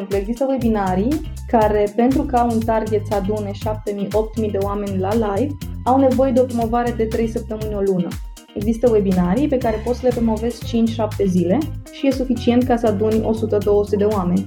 exemplu, există webinarii care, pentru ca un target să adune 7.000-8.000 de oameni la live, au nevoie de o promovare de 3 săptămâni o lună. Există webinarii pe care poți să le promovezi 5-7 zile și e suficient ca să aduni 100-200 de oameni.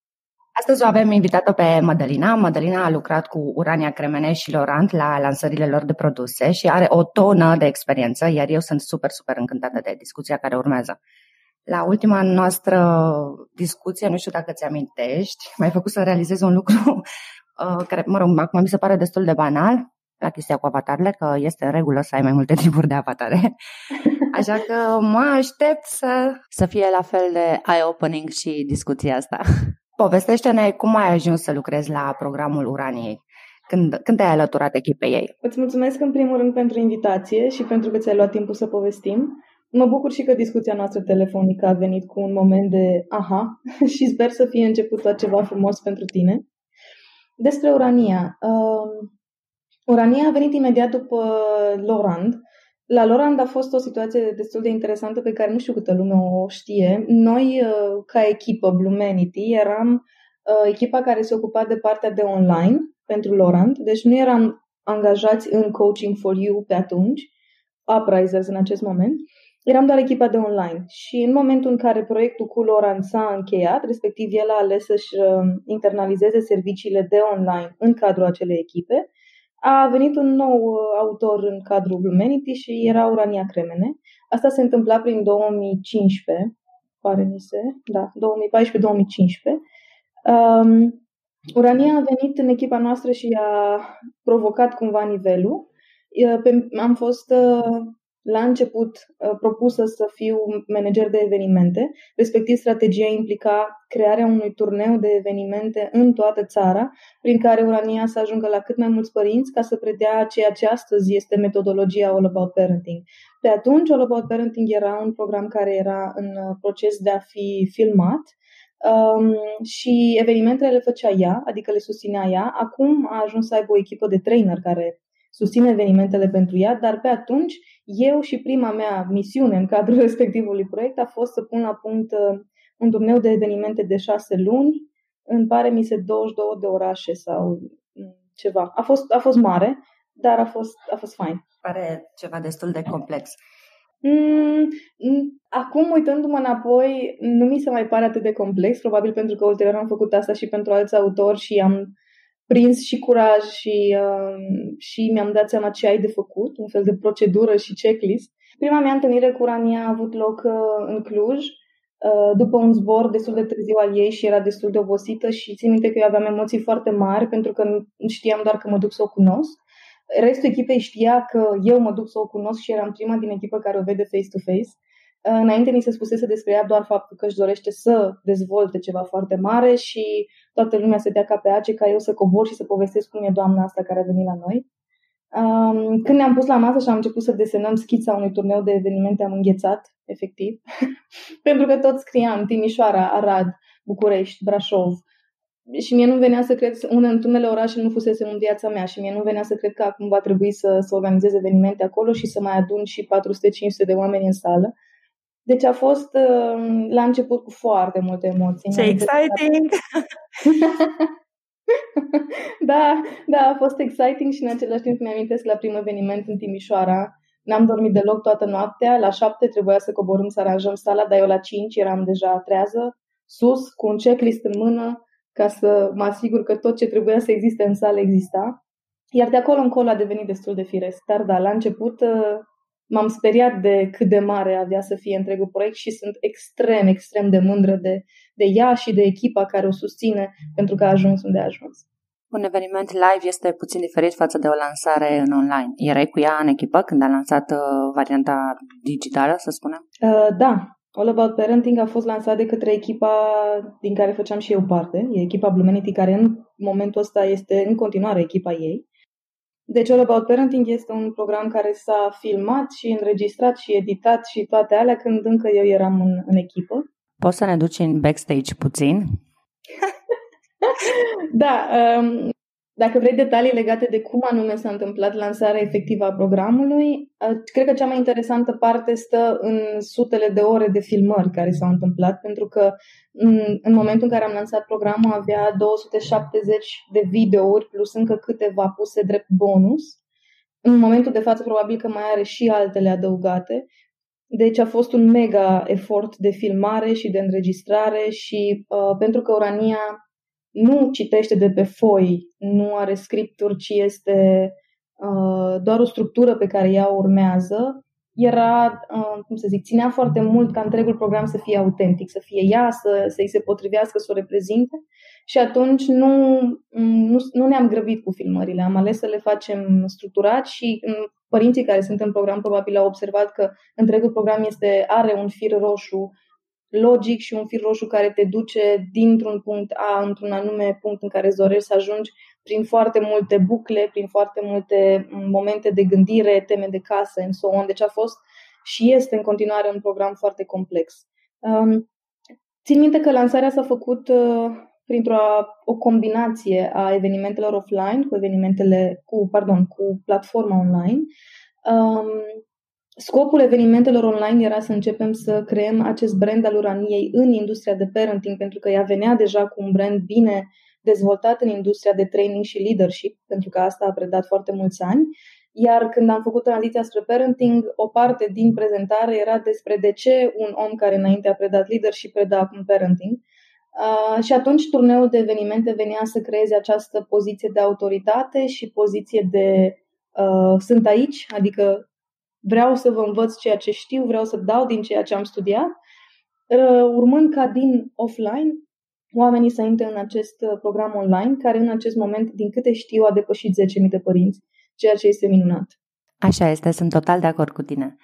Astăzi o avem invitată pe Madalina. Madalina a lucrat cu Urania Cremene și Laurent la lansările lor de produse și are o tonă de experiență, iar eu sunt super, super încântată de discuția care urmează. La ultima noastră discuție, nu știu dacă ți amintești, m-ai făcut să realizez un lucru uh, care, mă rog, acum mi se pare destul de banal, la chestia cu avatarele, că este în regulă să ai mai multe tipuri de avatare. Așa că mă aștept să, să fie la fel de eye-opening și discuția asta. Povestește-ne cum ai ajuns să lucrezi la programul Uraniei. Când, când te-ai alăturat echipei ei? Îți mulțumesc în primul rând pentru invitație și pentru că ți-ai luat timpul să povestim. Mă bucur și că discuția noastră telefonică a venit cu un moment de aha și sper să fie început la ceva frumos pentru tine. Despre Urania. Uh, Urania a venit imediat după Lorand, la Lorand a fost o situație destul de interesantă pe care nu știu câtă lume o știe. Noi, uh, ca echipă Blumenity, eram uh, echipa care se ocupa de partea de online pentru Lorand, deci nu eram angajați în Coaching for You pe atunci, Uprisers în acest moment, eram doar echipa de online. Și în momentul în care proiectul cu Lorand s-a încheiat, respectiv el a ales să-și uh, internalizeze serviciile de online în cadrul acelei echipe, a venit un nou uh, autor în cadrul Blumenity și era Urania Cremene. Asta se întâmpla prin 2015, pare mi se, da, 2014-2015. Um, Urania a venit în echipa noastră și a provocat cumva nivelul. Am fost uh, la început uh, propusă să fiu manager de evenimente, respectiv strategia implica crearea unui turneu de evenimente în toată țara, prin care Urania să ajungă la cât mai mulți părinți ca să predea ceea ce astăzi este metodologia All About Parenting. Pe atunci, All About Parenting era un program care era în uh, proces de a fi filmat um, și evenimentele le făcea ea, adică le susținea ea. Acum a ajuns să aibă o echipă de trainer care susține evenimentele pentru ea, dar pe atunci eu și prima mea misiune în cadrul respectivului proiect a fost să pun la punct uh, un turneu de evenimente de șase luni, în pare mi se 22 de orașe sau mm, ceva. A fost, a fost mare, dar a fost, a fost fain. Pare ceva destul de complex. Mm, mm, acum, uitându-mă înapoi, nu mi se mai pare atât de complex, probabil pentru că ulterior am făcut asta și pentru alți autori și am prins și curaj și, uh, și mi-am dat seama ce ai de făcut, un fel de procedură și checklist. Prima mea întâlnire cu Rania a avut loc uh, în Cluj, uh, după un zbor destul de târziu al ei și era destul de obosită și țin minte că eu aveam emoții foarte mari pentru că știam doar că mă duc să o cunosc. Restul echipei știa că eu mă duc să o cunosc și eram prima din echipă care o vede face-to-face. Înainte mi se spusese despre ea doar faptul că își dorește să dezvolte ceva foarte mare și toată lumea se dea ca pe ace ca eu să cobor și să povestesc cum e doamna asta care a venit la noi. Când ne-am pus la masă și am început să desenăm schița unui turneu de evenimente, am înghețat, efectiv, pentru că tot scriam Timișoara, Arad, București, Brașov. Și mie nu venea să cred, une, în unele orașe nu fusese în viața mea și mie nu venea să cred că acum va trebui să, să organizez evenimente acolo și să mai adun și 400-500 de oameni în sală. Deci a fost uh, la început cu foarte multe emoții. Ce exciting! da, da, a fost exciting și în același timp mi-amintesc la primul eveniment în Timișoara. N-am dormit deloc toată noaptea. La șapte trebuia să coborâm să aranjăm sala, dar eu la cinci eram deja trează, sus, cu un checklist în mână, ca să mă asigur că tot ce trebuia să existe în sală exista. Iar de acolo încolo a devenit destul de firesc. Dar da, la început uh, m-am speriat de cât de mare avea să fie întregul proiect și sunt extrem, extrem de mândră de, de ea și de echipa care o susține pentru că a ajuns unde a ajuns. Un eveniment live este puțin diferit față de o lansare în online. Erai cu ea în echipă când a lansat uh, varianta digitală, să spunem? Uh, da, All About Parenting a fost lansat de către echipa din care făceam și eu parte, e echipa Blumenity, care în momentul ăsta este în continuare echipa ei. Deci All About Parenting este un program care s-a filmat și înregistrat și editat și toate alea când încă eu eram în, în echipă. Poți să ne duci în backstage puțin? da, um, dacă vrei detalii legate de cum anume s-a întâmplat lansarea efectivă a programului, uh, cred că cea mai interesantă parte stă în sutele de ore de filmări care s-au întâmplat, pentru că în, în momentul în care am lansat programul avea 270 de videouri plus încă câteva puse drept bonus. În momentul de față probabil că mai are și altele adăugate. Deci a fost un mega efort de filmare și de înregistrare și uh, pentru că Orania nu citește de pe foi, nu are scripturi, ci este uh, doar o structură pe care ea urmează, era, uh, cum să zic, ținea foarte mult ca întregul program să fie autentic, să fie ea, să, să-i se potrivească, să o reprezinte. Și atunci nu, nu, nu ne-am grăbit cu filmările, am ales să le facem structurat și um, părinții care sunt în program probabil au observat că întregul program este, are un fir roșu logic și un fir roșu care te duce dintr-un punct A într-un anume punct în care îți dorești să ajungi prin foarte multe bucle, prin foarte multe momente de gândire, teme de casă, and so on. Deci a fost și este în continuare un program foarte complex. Um, țin minte că lansarea s-a făcut uh, printr-o o combinație a evenimentelor offline cu evenimentele, cu, pardon, cu platforma online. Um, Scopul evenimentelor online era să începem să creăm acest brand al Uraniei în industria de parenting, pentru că ea venea deja cu un brand bine dezvoltat în industria de training și leadership, pentru că asta a predat foarte mulți ani. Iar când am făcut tranziția spre parenting, o parte din prezentare era despre de ce un om care înainte a predat leadership preda acum parenting. Uh, și atunci turneul de evenimente venea să creeze această poziție de autoritate și poziție de uh, sunt aici, adică vreau să vă învăț ceea ce știu, vreau să dau din ceea ce am studiat, urmând ca din offline oamenii să intre în acest uh, program online, care în acest moment, din câte știu, a depășit 10.000 de părinți, ceea ce este minunat. Așa este, sunt total de acord cu tine.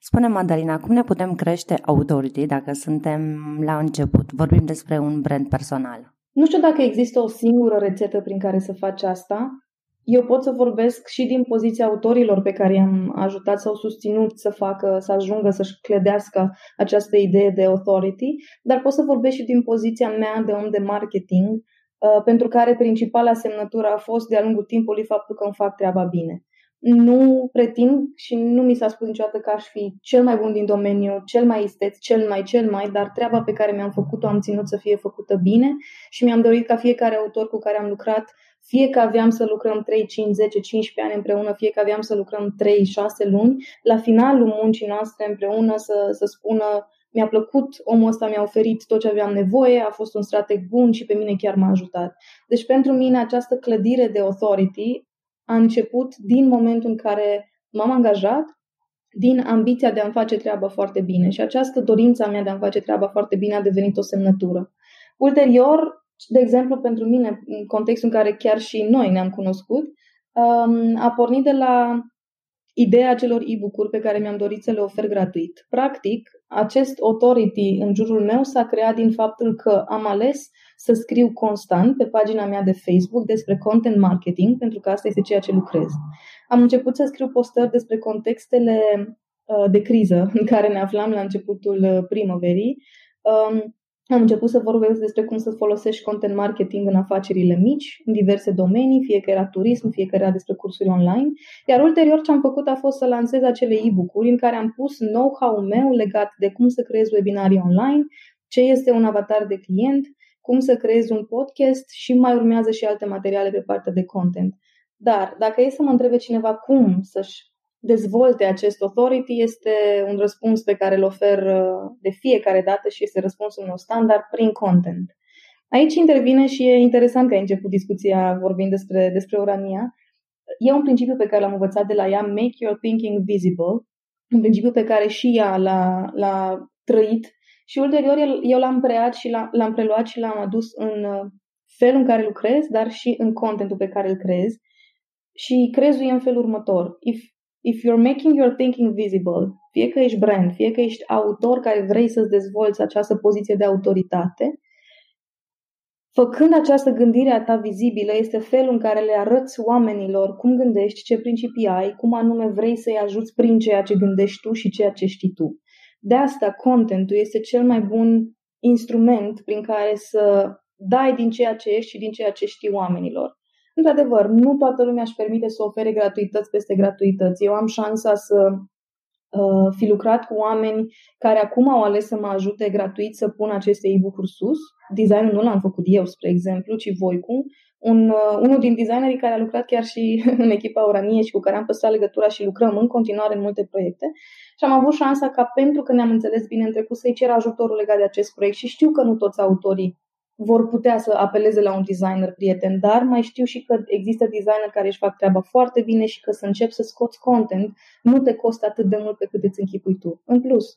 Spune, Madalina, cum ne putem crește authority dacă suntem la început? Vorbim despre un brand personal. Nu știu dacă există o singură rețetă prin care să faci asta eu pot să vorbesc și din poziția autorilor pe care i-am ajutat sau susținut să facă, să ajungă să-și clădească această idee de authority, dar pot să vorbesc și din poziția mea de om de marketing, uh, pentru care principala semnătură a fost de-a lungul timpului faptul că îmi fac treaba bine. Nu pretind și nu mi s-a spus niciodată că aș fi cel mai bun din domeniu, cel mai isteț, cel mai, cel mai, dar treaba pe care mi-am făcut-o am ținut să fie făcută bine și mi-am dorit ca fiecare autor cu care am lucrat fie că aveam să lucrăm 3, 5, 10, 15 ani împreună, fie că aveam să lucrăm 3, 6 luni, la finalul muncii noastre împreună să, să spună mi-a plăcut, omul ăsta mi-a oferit tot ce aveam nevoie, a fost un strateg bun și pe mine chiar m-a ajutat. Deci pentru mine această clădire de authority a început din momentul în care m-am angajat, din ambiția de a-mi face treaba foarte bine și această dorință a mea de a-mi face treaba foarte bine a devenit o semnătură. Ulterior, de exemplu, pentru mine, în contextul în care chiar și noi ne-am cunoscut, um, a pornit de la ideea acelor e-book-uri pe care mi-am dorit să le ofer gratuit. Practic, acest authority în jurul meu s-a creat din faptul că am ales să scriu constant pe pagina mea de Facebook despre content marketing, pentru că asta este ceea ce lucrez. Am început să scriu postări despre contextele uh, de criză în care ne aflam la începutul uh, primăverii, um, am început să vorbesc despre cum să folosești content marketing în afacerile mici, în diverse domenii, fie că era turism, fie că era despre cursuri online. Iar ulterior ce am făcut a fost să lansez acele e-book-uri în care am pus know-how-ul meu legat de cum să creez webinarii online, ce este un avatar de client, cum să creezi un podcast și mai urmează și alte materiale pe partea de content. Dar dacă e să mă întrebe cineva cum să-și dezvolte acest authority este un răspuns pe care îl ofer uh, de fiecare dată și este răspunsul meu standard prin content. Aici intervine și e interesant că ai început discuția vorbind despre, despre Urania. E un principiu pe care l-am învățat de la ea, make your thinking visible, un principiu pe care și ea l-a, l-a trăit și ulterior eu l-am preat și l-am preluat și l-am adus în uh, felul în care lucrez, dar și în contentul pe care îl creez. Și crezul e în felul următor. If if you're making your thinking visible, fie că ești brand, fie că ești autor care vrei să-ți dezvolți această poziție de autoritate, Făcând această gândire a ta vizibilă este felul în care le arăți oamenilor cum gândești, ce principii ai, cum anume vrei să-i ajuți prin ceea ce gândești tu și ceea ce știi tu. De asta, contentul este cel mai bun instrument prin care să dai din ceea ce ești și din ceea ce știi oamenilor. Într-adevăr, nu toată lumea își permite să ofere gratuități peste gratuități. Eu am șansa să uh, fi lucrat cu oameni care acum au ales să mă ajute gratuit să pun aceste e-book-uri sus. Designul nu l-am făcut eu, spre exemplu, ci voi cu un, uh, unul din designerii care a lucrat chiar și în echipa Oranie și cu care am păstrat legătura și lucrăm în continuare în multe proiecte. Și am avut șansa ca, pentru că ne-am înțeles bine în trecut, să-i cer ajutorul legat de acest proiect și știu că nu toți autorii vor putea să apeleze la un designer prieten, dar mai știu și că există designer care își fac treaba foarte bine și că să încep să scoți content nu te costă atât de mult pe cât îți închipui tu. În plus,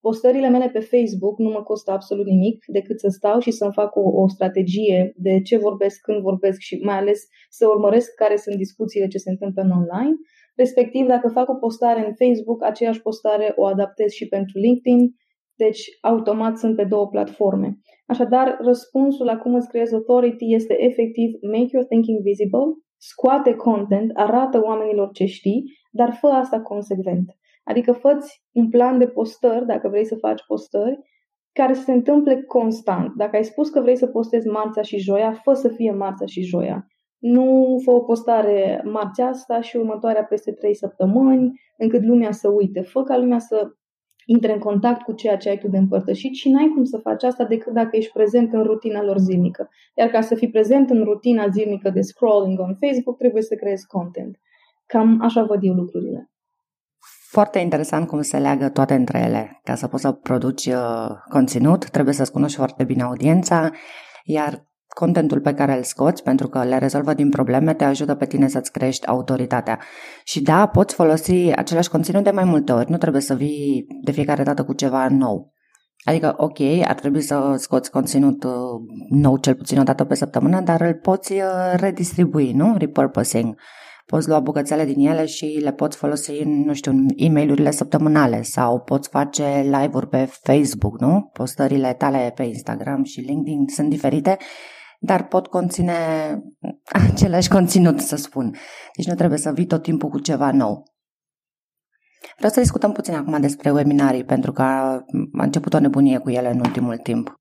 postările mele pe Facebook nu mă costă absolut nimic decât să stau și să-mi fac o, o strategie de ce vorbesc, când vorbesc și mai ales să urmăresc care sunt discuțiile ce se întâmplă în online. Respectiv, dacă fac o postare în Facebook, aceeași postare o adaptez și pentru LinkedIn, deci automat sunt pe două platforme. Așadar, răspunsul la cum îți creezi authority este efectiv make your thinking visible, scoate content, arată oamenilor ce știi, dar fă asta consecvent. Adică fă un plan de postări, dacă vrei să faci postări, care să se întâmple constant. Dacă ai spus că vrei să postezi marțea și joia, fă să fie marțea și joia. Nu fă o postare marțea asta și următoarea peste trei săptămâni, încât lumea să uite. Fă ca lumea să intre în contact cu ceea ce ai tu de împărtășit și n-ai cum să faci asta decât dacă ești prezent în rutina lor zilnică. Iar ca să fii prezent în rutina zilnică de scrolling on Facebook, trebuie să creezi content. Cam așa văd eu lucrurile. Foarte interesant cum se leagă toate între ele. Ca să poți să produci uh, conținut, trebuie să-ți cunoști foarte bine audiența, iar contentul pe care îl scoți, pentru că le rezolvă din probleme, te ajută pe tine să-ți crești autoritatea. Și da, poți folosi același conținut de mai multe ori, nu trebuie să vii de fiecare dată cu ceva nou. Adică, ok, ar trebui să scoți conținut uh, nou cel puțin o dată pe săptămână, dar îl poți uh, redistribui, nu? Repurposing. Poți lua bucățele din ele și le poți folosi în, nu știu, în e mail săptămânale sau poți face live-uri pe Facebook, nu? Postările tale pe Instagram și LinkedIn sunt diferite dar pot conține același conținut, să spun. Deci nu trebuie să vii tot timpul cu ceva nou. Vreau să discutăm puțin acum despre webinarii, pentru că a început o nebunie cu ele în ultimul timp.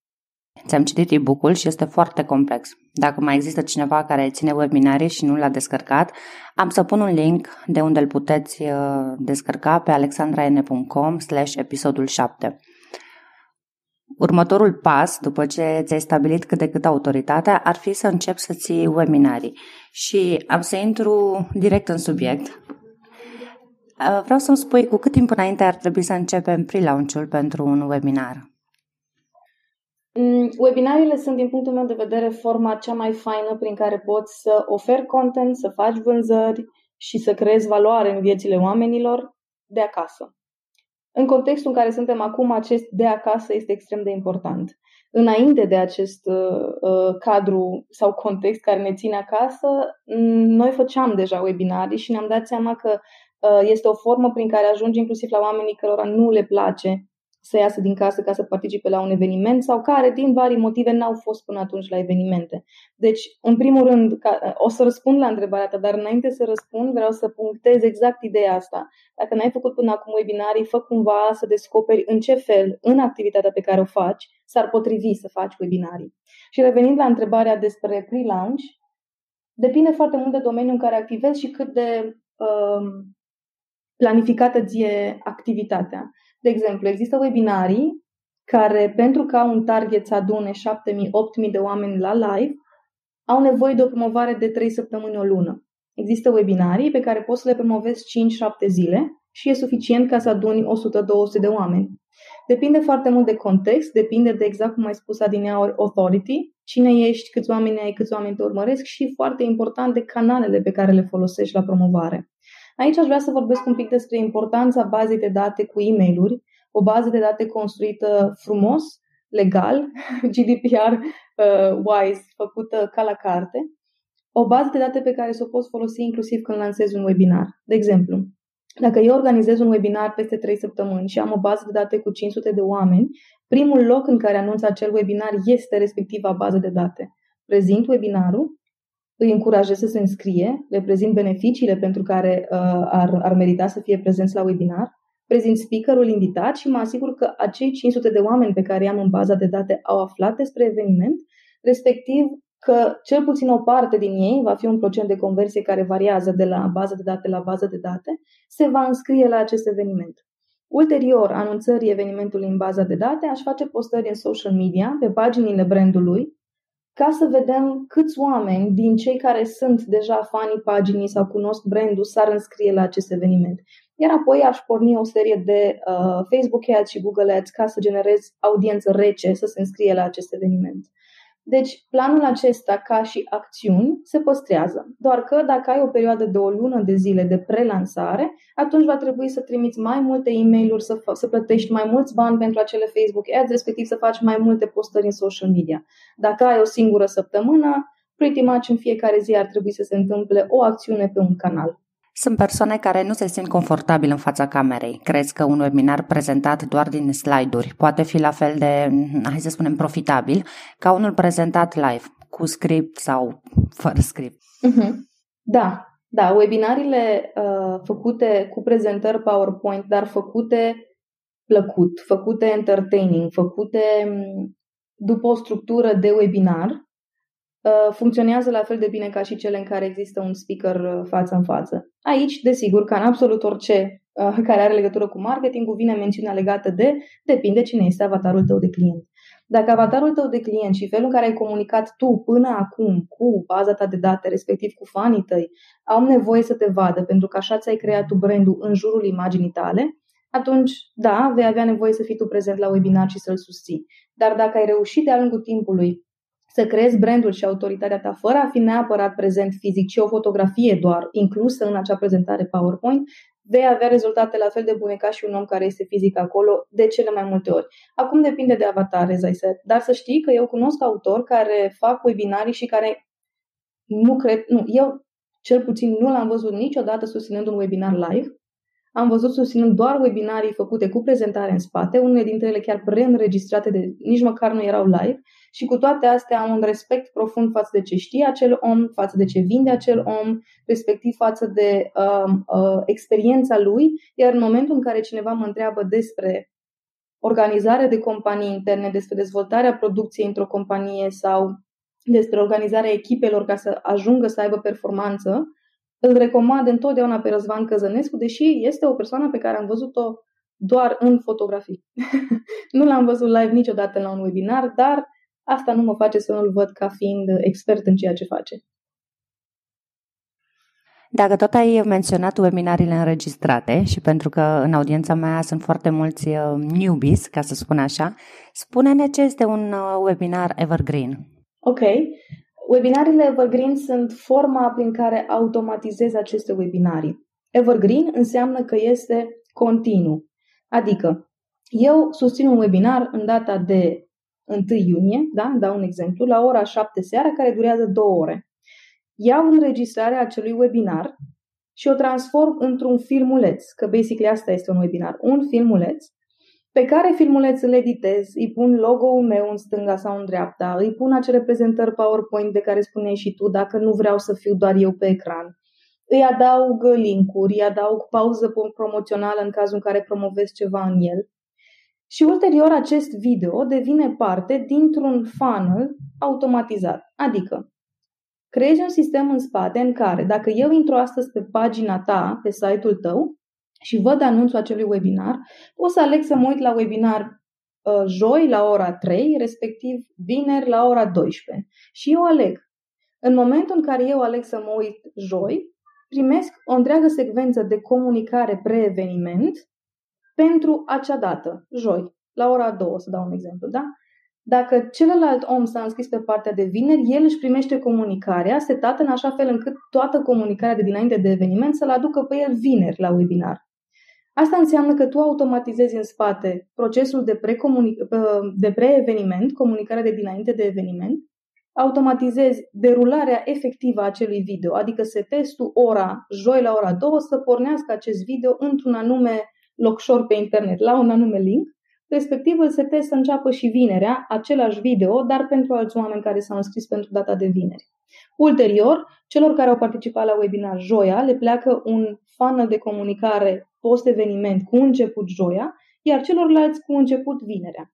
Ți-am citit e-book-ul și este foarte complex. Dacă mai există cineva care ține webinarii și nu l-a descărcat, am să pun un link de unde îl puteți uh, descărca pe alexandraene.com slash episodul 7. Următorul pas, după ce ți-ai stabilit cât de cât autoritatea, ar fi să începi să ții webinarii. Și am să intru direct în subiect. Uh, vreau să-mi spui cu cât timp înainte ar trebui să începem pre-launch-ul pentru un webinar? Mm, webinariile sunt, din punctul meu de vedere, forma cea mai faină prin care poți să oferi content, să faci vânzări și să creezi valoare în viețile oamenilor de acasă. În contextul în care suntem acum, acest de acasă este extrem de important. Înainte de acest uh, uh cadru sau context care ne ține acasă, noi făceam deja webinarii și ne-am dat seama că uh, este o formă prin care ajungi inclusiv la oamenii cărora nu le place să iasă din casă ca să participe la un eveniment sau care, din vari motive, n-au fost până atunci la evenimente. Deci, în primul rând, ca, o să răspund la întrebarea ta, dar înainte să răspund, vreau să punctez exact ideea asta. Dacă n-ai făcut până acum webinarii, fă cumva să descoperi în ce fel, în activitatea pe care o faci, s-ar potrivi să faci webinarii. Și revenind la întrebarea despre pre-launch, depinde foarte mult de domeniul în care activezi și cât de um, planificată ți e activitatea. De exemplu, există webinarii care, pentru că au un target să adune 7.000-8.000 de oameni la live, au nevoie de o promovare de 3 săptămâni o lună. Există webinarii pe care poți să le promovezi 5-7 zile și e suficient ca să aduni 100-200 de oameni. Depinde foarte mult de context, depinde de exact cum ai spus adineauri authority, cine ești, câți oameni ai, câți oameni te urmăresc și foarte important de canalele pe care le folosești la promovare. Aici aș vrea să vorbesc un pic despre importanța bazei de date cu e mail o bază de date construită frumos, legal, GDPR-wise, uh, făcută ca la carte, o bază de date pe care să o poți folosi inclusiv când lansezi un webinar. De exemplu, Dacă eu organizez un webinar peste 3 săptămâni și am o bază de date cu 500 de oameni, primul loc în care anunț acel webinar este respectiva bază de date. Prezint webinarul, îi încurajez să se înscrie, le prezint beneficiile pentru care uh, ar, ar merita să fie prezenți la webinar, prezint speakerul invitat și mă asigur că acei 500 de oameni pe care i-am în baza de date au aflat despre eveniment, respectiv că cel puțin o parte din ei, va fi un procent de conversie care variază de la bază de date la bază de date, se va înscrie la acest eveniment. Ulterior anunțării evenimentului în baza de date, aș face postări în social media, pe paginile brandului, ca să vedem câți oameni din cei care sunt deja fanii paginii sau cunosc brandul s-ar înscrie la acest eveniment. Iar apoi aș porni o serie de uh, Facebook Ads și Google Ads ca să generez audiență rece să se înscrie la acest eveniment. Deci, planul acesta, ca și acțiuni, se păstrează. Doar că dacă ai o perioadă de o lună de zile de prelansare, atunci va trebui să trimiți mai multe e mail să, să plătești mai mulți bani pentru acele Facebook ads, respectiv să faci mai multe postări în social media. Dacă ai o singură săptămână, pretty much în fiecare zi ar trebui să se întâmple o acțiune pe un canal. Sunt persoane care nu se simt confortabil în fața camerei. Crezi că un webinar prezentat doar din slide-uri poate fi la fel de, hai să spunem, profitabil ca unul prezentat live, cu script sau fără script? Uh-huh. Da, da, webinarile uh, făcute cu prezentări PowerPoint, dar făcute plăcut, făcute entertaining, făcute mm, după o structură de webinar, Uh, funcționează la fel de bine ca și cele în care există un speaker uh, față în față. Aici, desigur, ca în absolut orice uh, care are legătură cu marketingul, vine mențiunea legată de depinde cine este avatarul tău de client. Dacă avatarul tău de client și felul în care ai comunicat tu până acum cu baza ta de date, respectiv cu fanii tăi, au nevoie să te vadă pentru că așa ți-ai creat tu brandul în jurul imaginii tale, atunci, da, vei avea nevoie să fii tu prezent la webinar și să-l susții. Dar dacă ai reușit de-a lungul timpului să creezi brandul și autoritatea ta fără a fi neapărat prezent fizic, ci o fotografie doar inclusă în acea prezentare PowerPoint, vei avea rezultate la fel de bune ca și un om care este fizic acolo de cele mai multe ori. Acum depinde de avatar, as I said. Dar să știi că eu cunosc autori care fac webinarii și care nu cred, nu, eu cel puțin nu l-am văzut niciodată susținând un webinar live. Am văzut susținând doar webinarii făcute cu prezentare în spate, unele dintre ele chiar preînregistrate de nici măcar nu erau live. Și cu toate astea am un respect profund față de ce știe acel om, față de ce vinde acel om, respectiv față de uh, uh, experiența lui, iar în momentul în care cineva mă întreabă despre organizare de companii interne, despre dezvoltarea producției într-o companie sau despre organizarea echipelor ca să ajungă să aibă performanță, îl recomand întotdeauna pe Răzvan Căzănescu, deși este o persoană pe care am văzut-o doar în fotografii. nu l-am văzut live niciodată la un webinar, dar asta nu mă face să nu-l văd ca fiind expert în ceea ce face. Dacă tot ai menționat webinariile înregistrate și pentru că în audiența mea sunt foarte mulți uh, newbies, ca să spun așa, spune-ne ce este un uh, webinar evergreen. Ok. Webinariile evergreen sunt forma prin care automatizezi aceste webinarii. Evergreen înseamnă că este continuu. Adică, eu susțin un webinar în data de 1 iunie, da? dau un exemplu, la ora 7 seara, care durează 2 ore. Iau înregistrarea acelui webinar și o transform într-un filmuleț, că basically asta este un webinar, un filmuleț, pe care filmuleț îl editez, îi pun logo-ul meu în stânga sau în dreapta, îi pun acele prezentări PowerPoint de care spuneai și tu, dacă nu vreau să fiu doar eu pe ecran. Îi adaug linkuri, îi adaug pauză promoțională în cazul în care promovez ceva în el și ulterior acest video devine parte dintr-un funnel automatizat. Adică, creezi un sistem în spate în care, dacă eu intru astăzi pe pagina ta, pe site-ul tău, și văd anunțul acelui webinar, o să aleg să mă uit la webinar uh, joi la ora 3, respectiv vineri la ora 12. Și eu aleg. În momentul în care eu aleg să mă uit joi, primesc o întreagă secvență de comunicare pre-eveniment pentru acea dată, joi, la ora 2, să dau un exemplu, da? Dacă celălalt om s-a înscris pe partea de vineri, el își primește comunicarea setată în așa fel încât toată comunicarea de dinainte de eveniment să-l aducă pe el vineri la webinar. Asta înseamnă că tu automatizezi în spate procesul de, pre de pre-eveniment, comunicarea de dinainte de eveniment, automatizezi derularea efectivă a acelui video, adică setezi tu ora, joi la ora 2, să pornească acest video într-un anume locșor pe internet, la un anume link, respectiv îl setezi să înceapă și vinerea, același video, dar pentru alți oameni care s-au înscris pentru data de vineri. Ulterior, celor care au participat la webinar joia le pleacă un funnel de comunicare post-eveniment cu început joia, iar celorlalți cu început vinerea.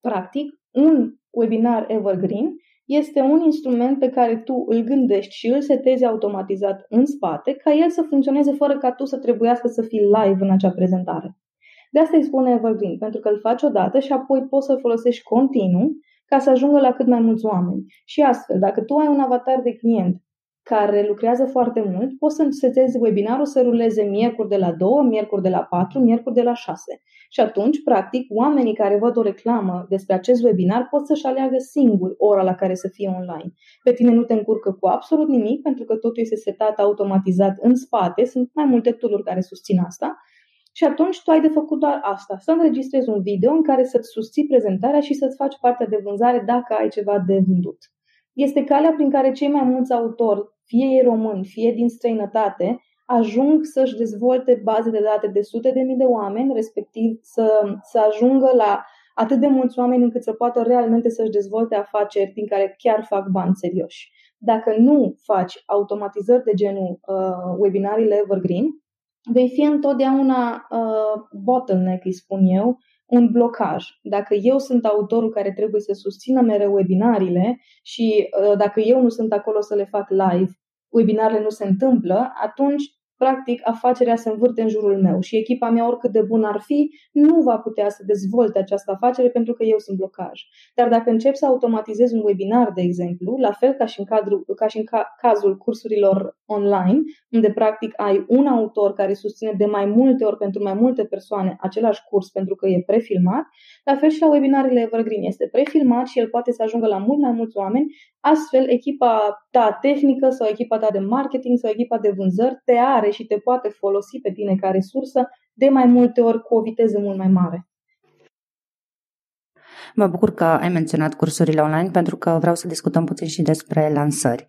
Practic, un webinar evergreen este un instrument pe care tu îl gândești și îl setezi automatizat în spate ca el să funcționeze fără ca tu să trebuiască să fii live în acea prezentare. De asta îi spune Evergreen, pentru că îl faci odată și apoi poți să-l folosești continuu ca să ajungă la cât mai mulți oameni. Și astfel, dacă tu ai un avatar de client care lucrează foarte mult, poți să setezi webinarul să ruleze miercuri de la 2, miercuri de la 4, miercuri de la 6. Și atunci, practic, oamenii care văd o reclamă despre acest webinar pot să-și aleagă singur ora la care să fie online. Pe tine nu te încurcă cu absolut nimic, pentru că totul este setat automatizat în spate, sunt mai multe tool care susțin asta. Și atunci tu ai de făcut doar asta, să înregistrezi un video în care să-ți susții prezentarea și să-ți faci partea de vânzare dacă ai ceva de vândut. Este calea prin care cei mai mulți autori, fie ei români, fie din străinătate, ajung să-și dezvolte baze de date de sute de mii de oameni, respectiv să, să ajungă la atât de mulți oameni încât să poată realmente să-și dezvolte afaceri din care chiar fac bani serioși. Dacă nu faci automatizări de genul uh, webinariile Evergreen, vei fi întotdeauna uh, bottleneck, îi spun eu, un blocaj. Dacă eu sunt autorul care trebuie să susțină mereu webinariile și uh, dacă eu nu sunt acolo să le fac live, webinarele nu se întâmplă, atunci practic afacerea se învârte în jurul meu și echipa mea, oricât de bună ar fi, nu va putea să dezvolte această afacere pentru că eu sunt blocaj. Dar dacă încep să automatizez un webinar, de exemplu, la fel ca și în, cadru, ca și în ca, cazul cursurilor online, unde practic ai un autor care susține de mai multe ori pentru mai multe persoane același curs pentru că e prefilmat, la fel și la webinarele Evergreen. Este prefilmat și el poate să ajungă la mult mai mulți oameni, astfel echipa ta tehnică sau echipa ta de marketing sau echipa de vânzări te are și te poate folosi pe tine ca resursă de mai multe ori cu o viteză mult mai mare. Mă bucur că ai menționat cursurile online pentru că vreau să discutăm puțin și despre lansări.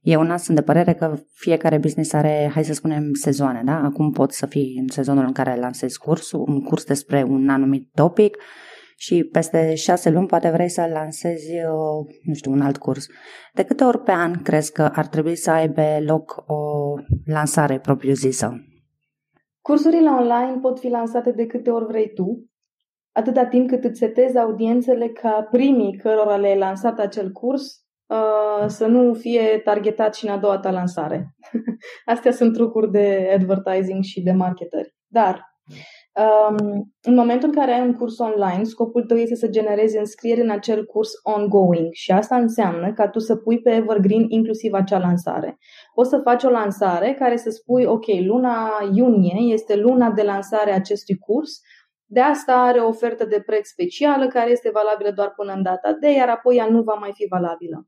Eu una sunt de părere că fiecare business are, hai să spunem, sezoane, da? Acum pot să fii în sezonul în care lansezi cursul, un curs despre un anumit topic și peste șase luni poate vrei să lansezi, uh, nu știu, un alt curs. De câte ori pe an crezi că ar trebui să aibă loc o lansare propriu-zisă? Cursurile online pot fi lansate de câte ori vrei tu, atâta timp cât îți setezi audiențele ca primii cărora le-ai lansat acel curs uh, să nu fie targetat și în a doua ta lansare. Astea sunt trucuri de advertising și de marketeri. Dar Um, în momentul în care ai un curs online, scopul tău este să generezi înscrieri în acel curs ongoing și asta înseamnă ca tu să pui pe Evergreen inclusiv acea lansare. O să faci o lansare care să spui, ok, luna iunie este luna de lansare a acestui curs, de asta are o ofertă de preț specială care este valabilă doar până în data de, iar apoi ea nu va mai fi valabilă.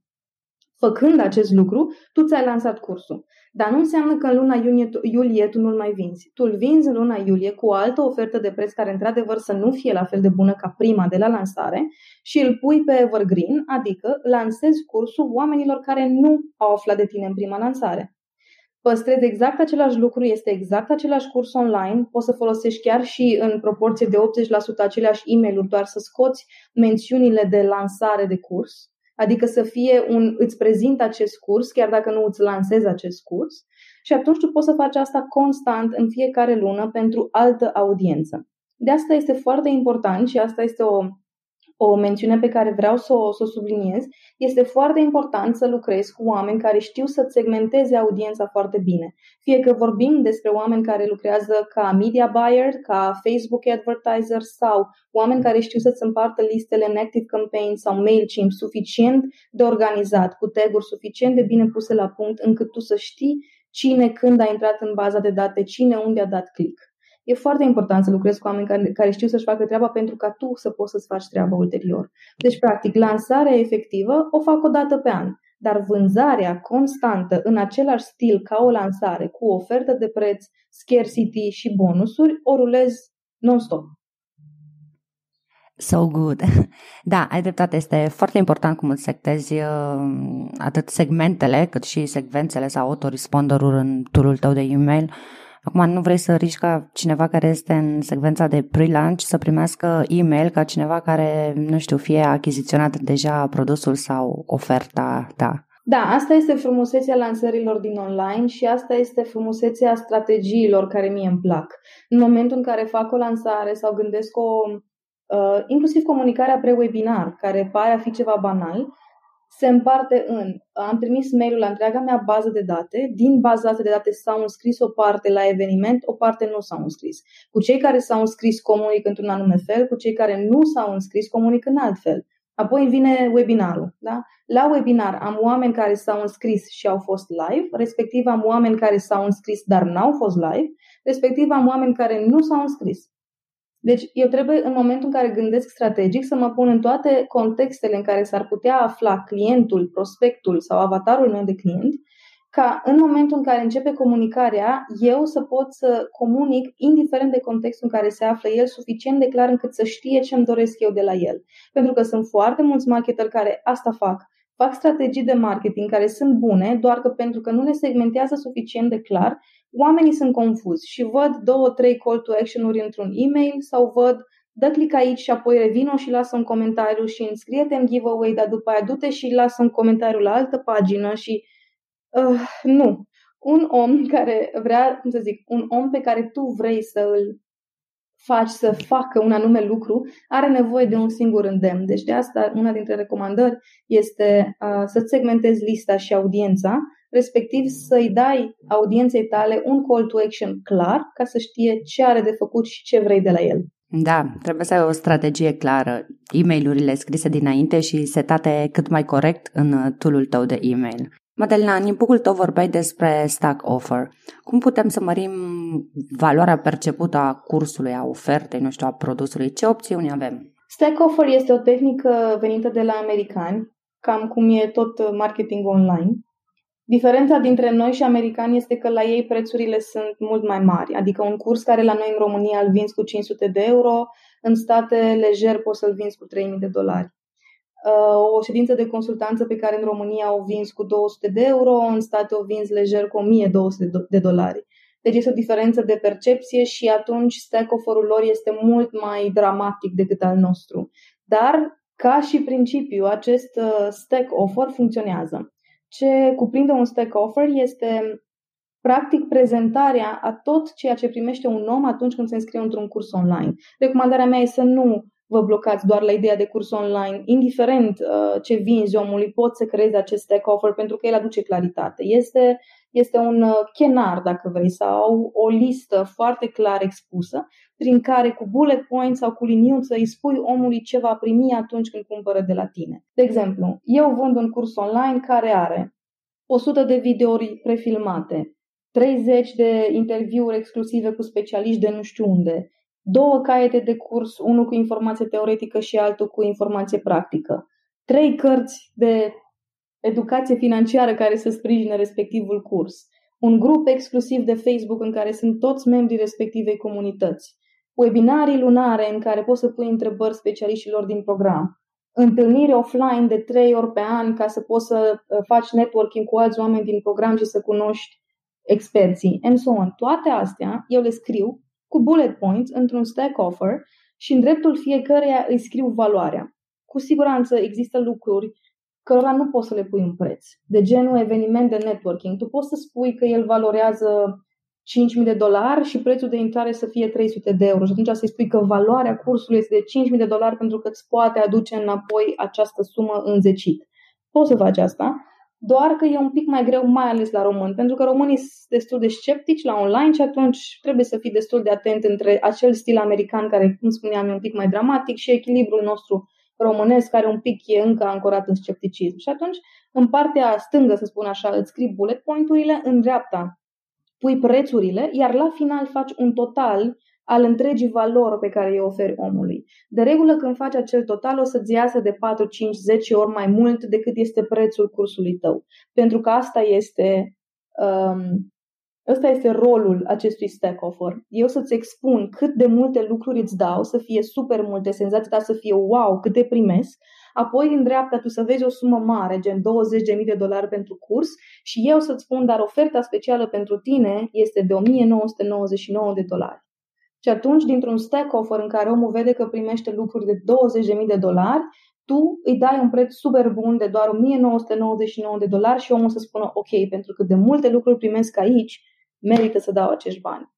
Făcând acest lucru, tu ți-ai lansat cursul. Dar nu înseamnă că în luna iunie, iulie tu nu-l mai vinzi. Tu îl vinzi în luna iulie cu o altă ofertă de preț care într-adevăr să nu fie la fel de bună ca prima de la lansare și îl pui pe Evergreen, adică lansezi cursul oamenilor care nu au aflat de tine în prima lansare. Păstrezi exact același lucru, este exact același curs online, poți să folosești chiar și în proporție de 80% aceleași e mail doar să scoți mențiunile de lansare de curs Adică să fie un, îți prezint acest curs, chiar dacă nu îți lansezi acest curs, și atunci tu poți să faci asta constant în fiecare lună pentru altă audiență. De asta este foarte important și asta este o o mențiune pe care vreau să o, să o subliniez, este foarte important să lucrezi cu oameni care știu să-ți segmenteze audiența foarte bine. Fie că vorbim despre oameni care lucrează ca media buyer, ca Facebook advertiser sau oameni care știu să-ți împartă listele în Active Campaign sau MailChimp suficient de organizat, cu tag suficient de bine puse la punct încât tu să știi cine când a intrat în baza de date, cine unde a dat click. E foarte important să lucrezi cu oameni care, care știu să-și facă treaba pentru ca tu să poți să-ți faci treaba ulterior. Deci, practic, lansarea efectivă o fac o dată pe an, dar vânzarea constantă în același stil ca o lansare, cu ofertă de preț, scarcity și bonusuri, o rulez non-stop. So good. Da, ai dreptate. Este foarte important cum îți sectezi uh, atât segmentele cât și secvențele sau autoresponder în turul tău de e-mail. Acum nu vrei să riști ca cineva care este în secvența de pre-launch să primească e-mail ca cineva care, nu știu, fie achiziționat deja produsul sau oferta ta. Da, asta este frumusețea lansărilor din online și asta este frumusețea strategiilor care mie îmi plac. În momentul în care fac o lansare sau gândesc o, uh, inclusiv comunicarea pre-webinar, care pare a fi ceva banal, se împarte în, am trimis mail-ul la întreaga mea bază de date, din baza asta de date s-au înscris o parte la eveniment, o parte nu s-au înscris. Cu cei care s-au înscris comunic într-un anume fel, cu cei care nu s-au înscris comunic în alt fel. Apoi vine webinarul. Da? La webinar am oameni care s-au înscris și au fost live, respectiv am oameni care s-au înscris dar n-au fost live, respectiv am oameni care nu s-au înscris. Deci eu trebuie în momentul în care gândesc strategic să mă pun în toate contextele în care s-ar putea afla clientul, prospectul sau avatarul meu de client ca în momentul în care începe comunicarea, eu să pot să comunic, indiferent de contextul în care se află el, suficient de clar încât să știe ce îmi doresc eu de la el. Pentru că sunt foarte mulți marketeri care asta fac. Fac strategii de marketing care sunt bune, doar că pentru că nu le segmentează suficient de clar, oamenii sunt confuzi și văd două, trei call to action-uri într-un e-mail sau văd dă click aici și apoi revină și lasă un comentariu și înscrie-te în giveaway, dar după aia du-te și lasă un comentariu la altă pagină și Uh, nu. Un om care vrea, cum să zic, un om pe care tu vrei să îl faci să facă un anume lucru, are nevoie de un singur îndemn. Deci de asta una dintre recomandări este uh, să-ți segmentezi lista și audiența, respectiv să-i dai audienței tale un call to action clar ca să știe ce are de făcut și ce vrei de la el. Da, trebuie să ai o strategie clară, e mail scrise dinainte și setate cât mai corect în tool tău de e-mail. Madelina, în inpucul tău vorbeai despre stack offer. Cum putem să mărim valoarea percepută a cursului, a ofertei, nu știu, a produsului? Ce opțiuni avem? Stack offer este o tehnică venită de la americani, cam cum e tot marketing online. Diferența dintre noi și americani este că la ei prețurile sunt mult mai mari, adică un curs care la noi în România îl vinzi cu 500 de euro, în state lejer poți să-l vinzi cu 3000 de dolari. Uh, o ședință de consultanță pe care în România o vinzi cu 200 de euro, în state o vinzi lejer cu 1200 de dolari. Deci este o diferență de percepție și atunci stack offer-ul lor este mult mai dramatic decât al nostru. Dar, ca și principiu, acest uh, stack offer funcționează. Ce cuprinde un stack offer este practic prezentarea a tot ceea ce primește un om atunci când se înscrie într-un curs online. Recomandarea mea este să nu vă blocați doar la ideea de curs online. Indiferent uh, ce vinzi omului, poți să creezi acest stack offer pentru că el aduce claritate. Este, este un uh, chenar, dacă vrei, sau o listă foarte clar expusă, prin care cu bullet points sau cu liniuță îi spui omului ce va primi atunci când cumpără de la tine. De exemplu, eu vând un curs online care are 100 de videouri prefilmate, 30 de interviuri exclusive cu specialiști de nu știu unde, două caiete de curs, unul cu informație teoretică și altul cu informație practică, trei cărți de educație financiară care să sprijine respectivul curs, un grup exclusiv de Facebook în care sunt toți membrii respectivei comunități, webinarii lunare în care poți să pui întrebări specialiștilor din program, întâlniri offline de trei ori pe an ca să poți să uh, faci networking cu alți oameni din program și să cunoști experții, and so on. Toate astea eu le scriu cu bullet points într-un stack offer și în dreptul fiecăreia îi scriu valoarea. Cu siguranță există lucruri cărora nu poți să le pui un preț. De genul eveniment de networking. Tu poți să spui că el valorează 5.000 de dolari și prețul de intrare să fie 300 de euro. Și atunci să-i spui că valoarea cursului este de 5.000 de dolari pentru că îți poate aduce înapoi această sumă înzecit. Poți să faci asta, doar că e un pic mai greu, mai ales la români, pentru că românii sunt destul de sceptici la online și atunci trebuie să fii destul de atent între acel stil american care, cum spuneam, e un pic mai dramatic și echilibrul nostru românesc care un pic e încă ancorat în scepticism. Și atunci, în partea stângă, să spun așa, îți scrii bullet point-urile, în dreapta pui prețurile, iar la final faci un total al întregii valori pe care îi oferi omului. De regulă, când faci acel total, o să-ți iasă de 4, 5, 10 ori mai mult decât este prețul cursului tău. Pentru că asta este um, Ăsta este rolul acestui stack offer. Eu să-ți expun cât de multe lucruri îți dau, să fie super multe, senzația ta să fie wow, cât te primesc, apoi în dreapta tu să vezi o sumă mare, gen 20.000 de dolari pentru curs și eu să-ți spun, dar oferta specială pentru tine este de 1999 de dolari. Și atunci, dintr-un stack offer în care omul vede că primește lucruri de 20.000 de dolari, tu îi dai un preț super bun de doar 1999 de dolari și omul să spună ok, pentru că de multe lucruri primesc aici, merită să dau acești bani.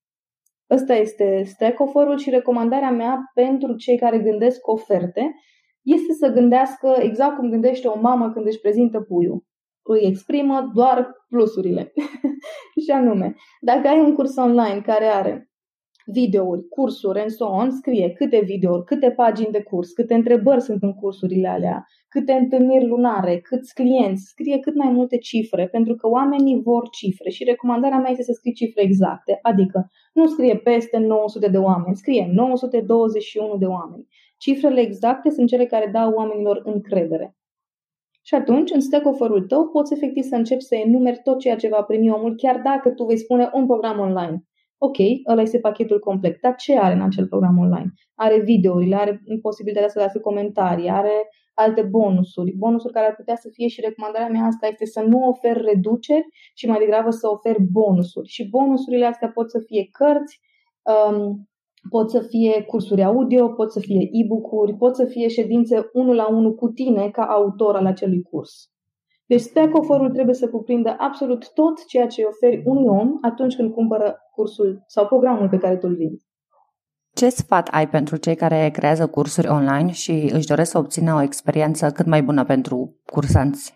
Ăsta este stack offer-ul și recomandarea mea pentru cei care gândesc oferte este să gândească exact cum gândește o mamă când își prezintă puiul. Îi exprimă doar plusurile. și anume, dacă ai un curs online care are videouri, cursuri, and so on, scrie câte videouri, câte pagini de curs, câte întrebări sunt în cursurile alea, câte întâlniri lunare, câți clienți, scrie cât mai multe cifre, pentru că oamenii vor cifre și recomandarea mea este să scrii cifre exacte, adică nu scrie peste 900 de oameni, scrie 921 de oameni. Cifrele exacte sunt cele care dau oamenilor încredere. Și atunci, în stack offer tău, poți efectiv să începi să enumeri tot ceea ce va primi omul, chiar dacă tu vei spune un program online. Ok, ăla este pachetul complet. Dar ce are în acel program online? Are videourile, are posibilitatea să lasă comentarii, are alte bonusuri, bonusuri care ar putea să fie și recomandarea mea asta este să nu ofer reduceri și mai degrabă să ofer bonusuri. Și bonusurile astea pot să fie cărți, um, pot să fie cursuri audio, pot să fie e-book-uri, pot să fie ședințe unul la unul cu tine ca autor al acelui curs. Deci stack offer trebuie să cuprindă absolut tot ceea ce oferi unui om atunci când cumpără cursul sau programul pe care tu îl vinzi. Ce sfat ai pentru cei care creează cursuri online și își doresc să obțină o experiență cât mai bună pentru cursanți?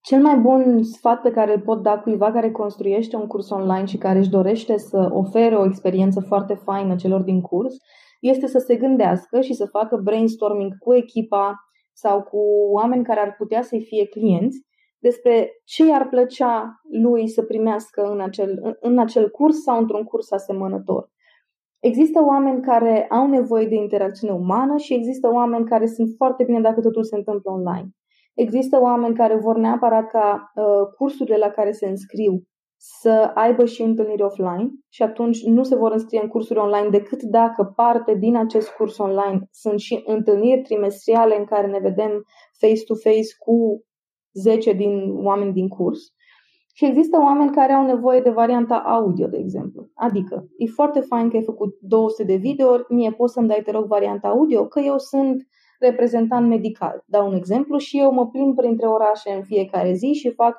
Cel mai bun sfat pe care îl pot da cuiva care construiește un curs online și care își dorește să ofere o experiență foarte faină celor din curs este să se gândească și să facă brainstorming cu echipa sau cu oameni care ar putea să-i fie clienți despre ce i-ar plăcea lui să primească în acel, în acel curs sau într-un curs asemănător. Există oameni care au nevoie de interacțiune umană și există oameni care sunt foarte bine dacă totul se întâmplă online. Există oameni care vor neapărat ca uh, cursurile la care se înscriu să aibă și întâlniri offline și atunci nu se vor înscrie în cursuri online decât dacă parte din acest curs online sunt și întâlniri trimestriale în care ne vedem face-to-face cu 10 din oameni din curs. Și există oameni care au nevoie de varianta audio, de exemplu. Adică, e foarte fain că ai făcut 200 de videouri, mie poți să-mi dai, te rog, varianta audio, că eu sunt reprezentant medical. Dau un exemplu și eu mă plimb printre orașe în fiecare zi și fac 5-6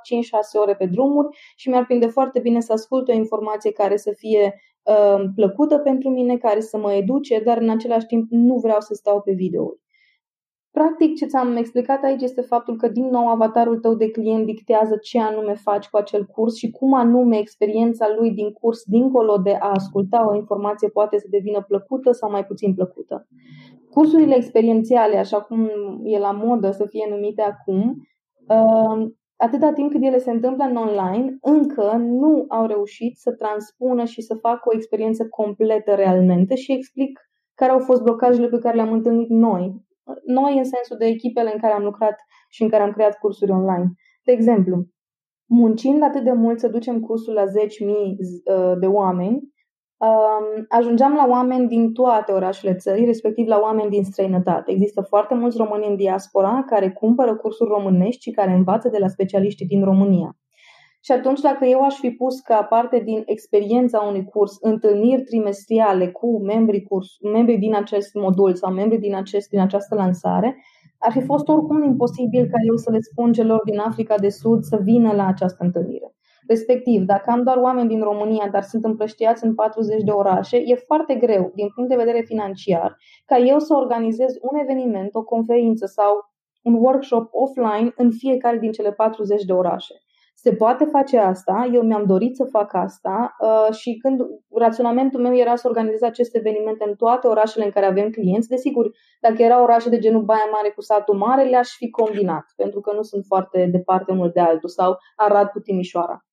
ore pe drumuri și mi-ar prinde foarte bine să ascult o informație care să fie uh, plăcută pentru mine, care să mă educe, dar în același timp nu vreau să stau pe videouri. Practic, ce ți-am explicat aici este faptul că, din nou, avatarul tău de client dictează ce anume faci cu acel curs și cum anume experiența lui din curs, dincolo de a asculta o informație, poate să devină plăcută sau mai puțin plăcută. Cursurile experiențiale, așa cum e la modă să fie numite acum, uh, atâta timp cât ele se întâmplă în online, încă nu au reușit să transpună și să facă o experiență completă realmente și explic care au fost blocajele pe care le-am întâlnit noi noi în sensul de echipele în care am lucrat și în care am creat cursuri online. De exemplu, muncind atât de mult să ducem cursul la 10.000 uh, de oameni, um, ajungeam la oameni din toate orașele țării, respectiv la oameni din străinătate. Există foarte mulți români în diaspora care cumpără cursuri românești și care învață de la specialiștii din România. Și atunci, dacă eu aș fi pus ca parte din experiența unui curs întâlniri trimestriale cu membrii, curs, membrii din acest modul sau membrii din, acest, din această lansare, ar fi fost oricum imposibil ca eu să le spun celor din Africa de Sud să vină la această întâlnire. Respectiv, dacă am doar oameni din România, dar sunt împrăștiați în 40 de orașe, e foarte greu, din punct de vedere financiar, ca eu să organizez un eveniment, o conferință sau un workshop offline în fiecare din cele 40 de orașe. Se poate face asta, eu mi-am dorit să fac asta uh, și când raționamentul meu era să organizez aceste evenimente în toate orașele în care avem clienți, desigur, dacă era orașe de genul Baia Mare cu satul mare, le-aș fi combinat, pentru că nu sunt foarte departe unul de altul, sau Arad cu Timișoara.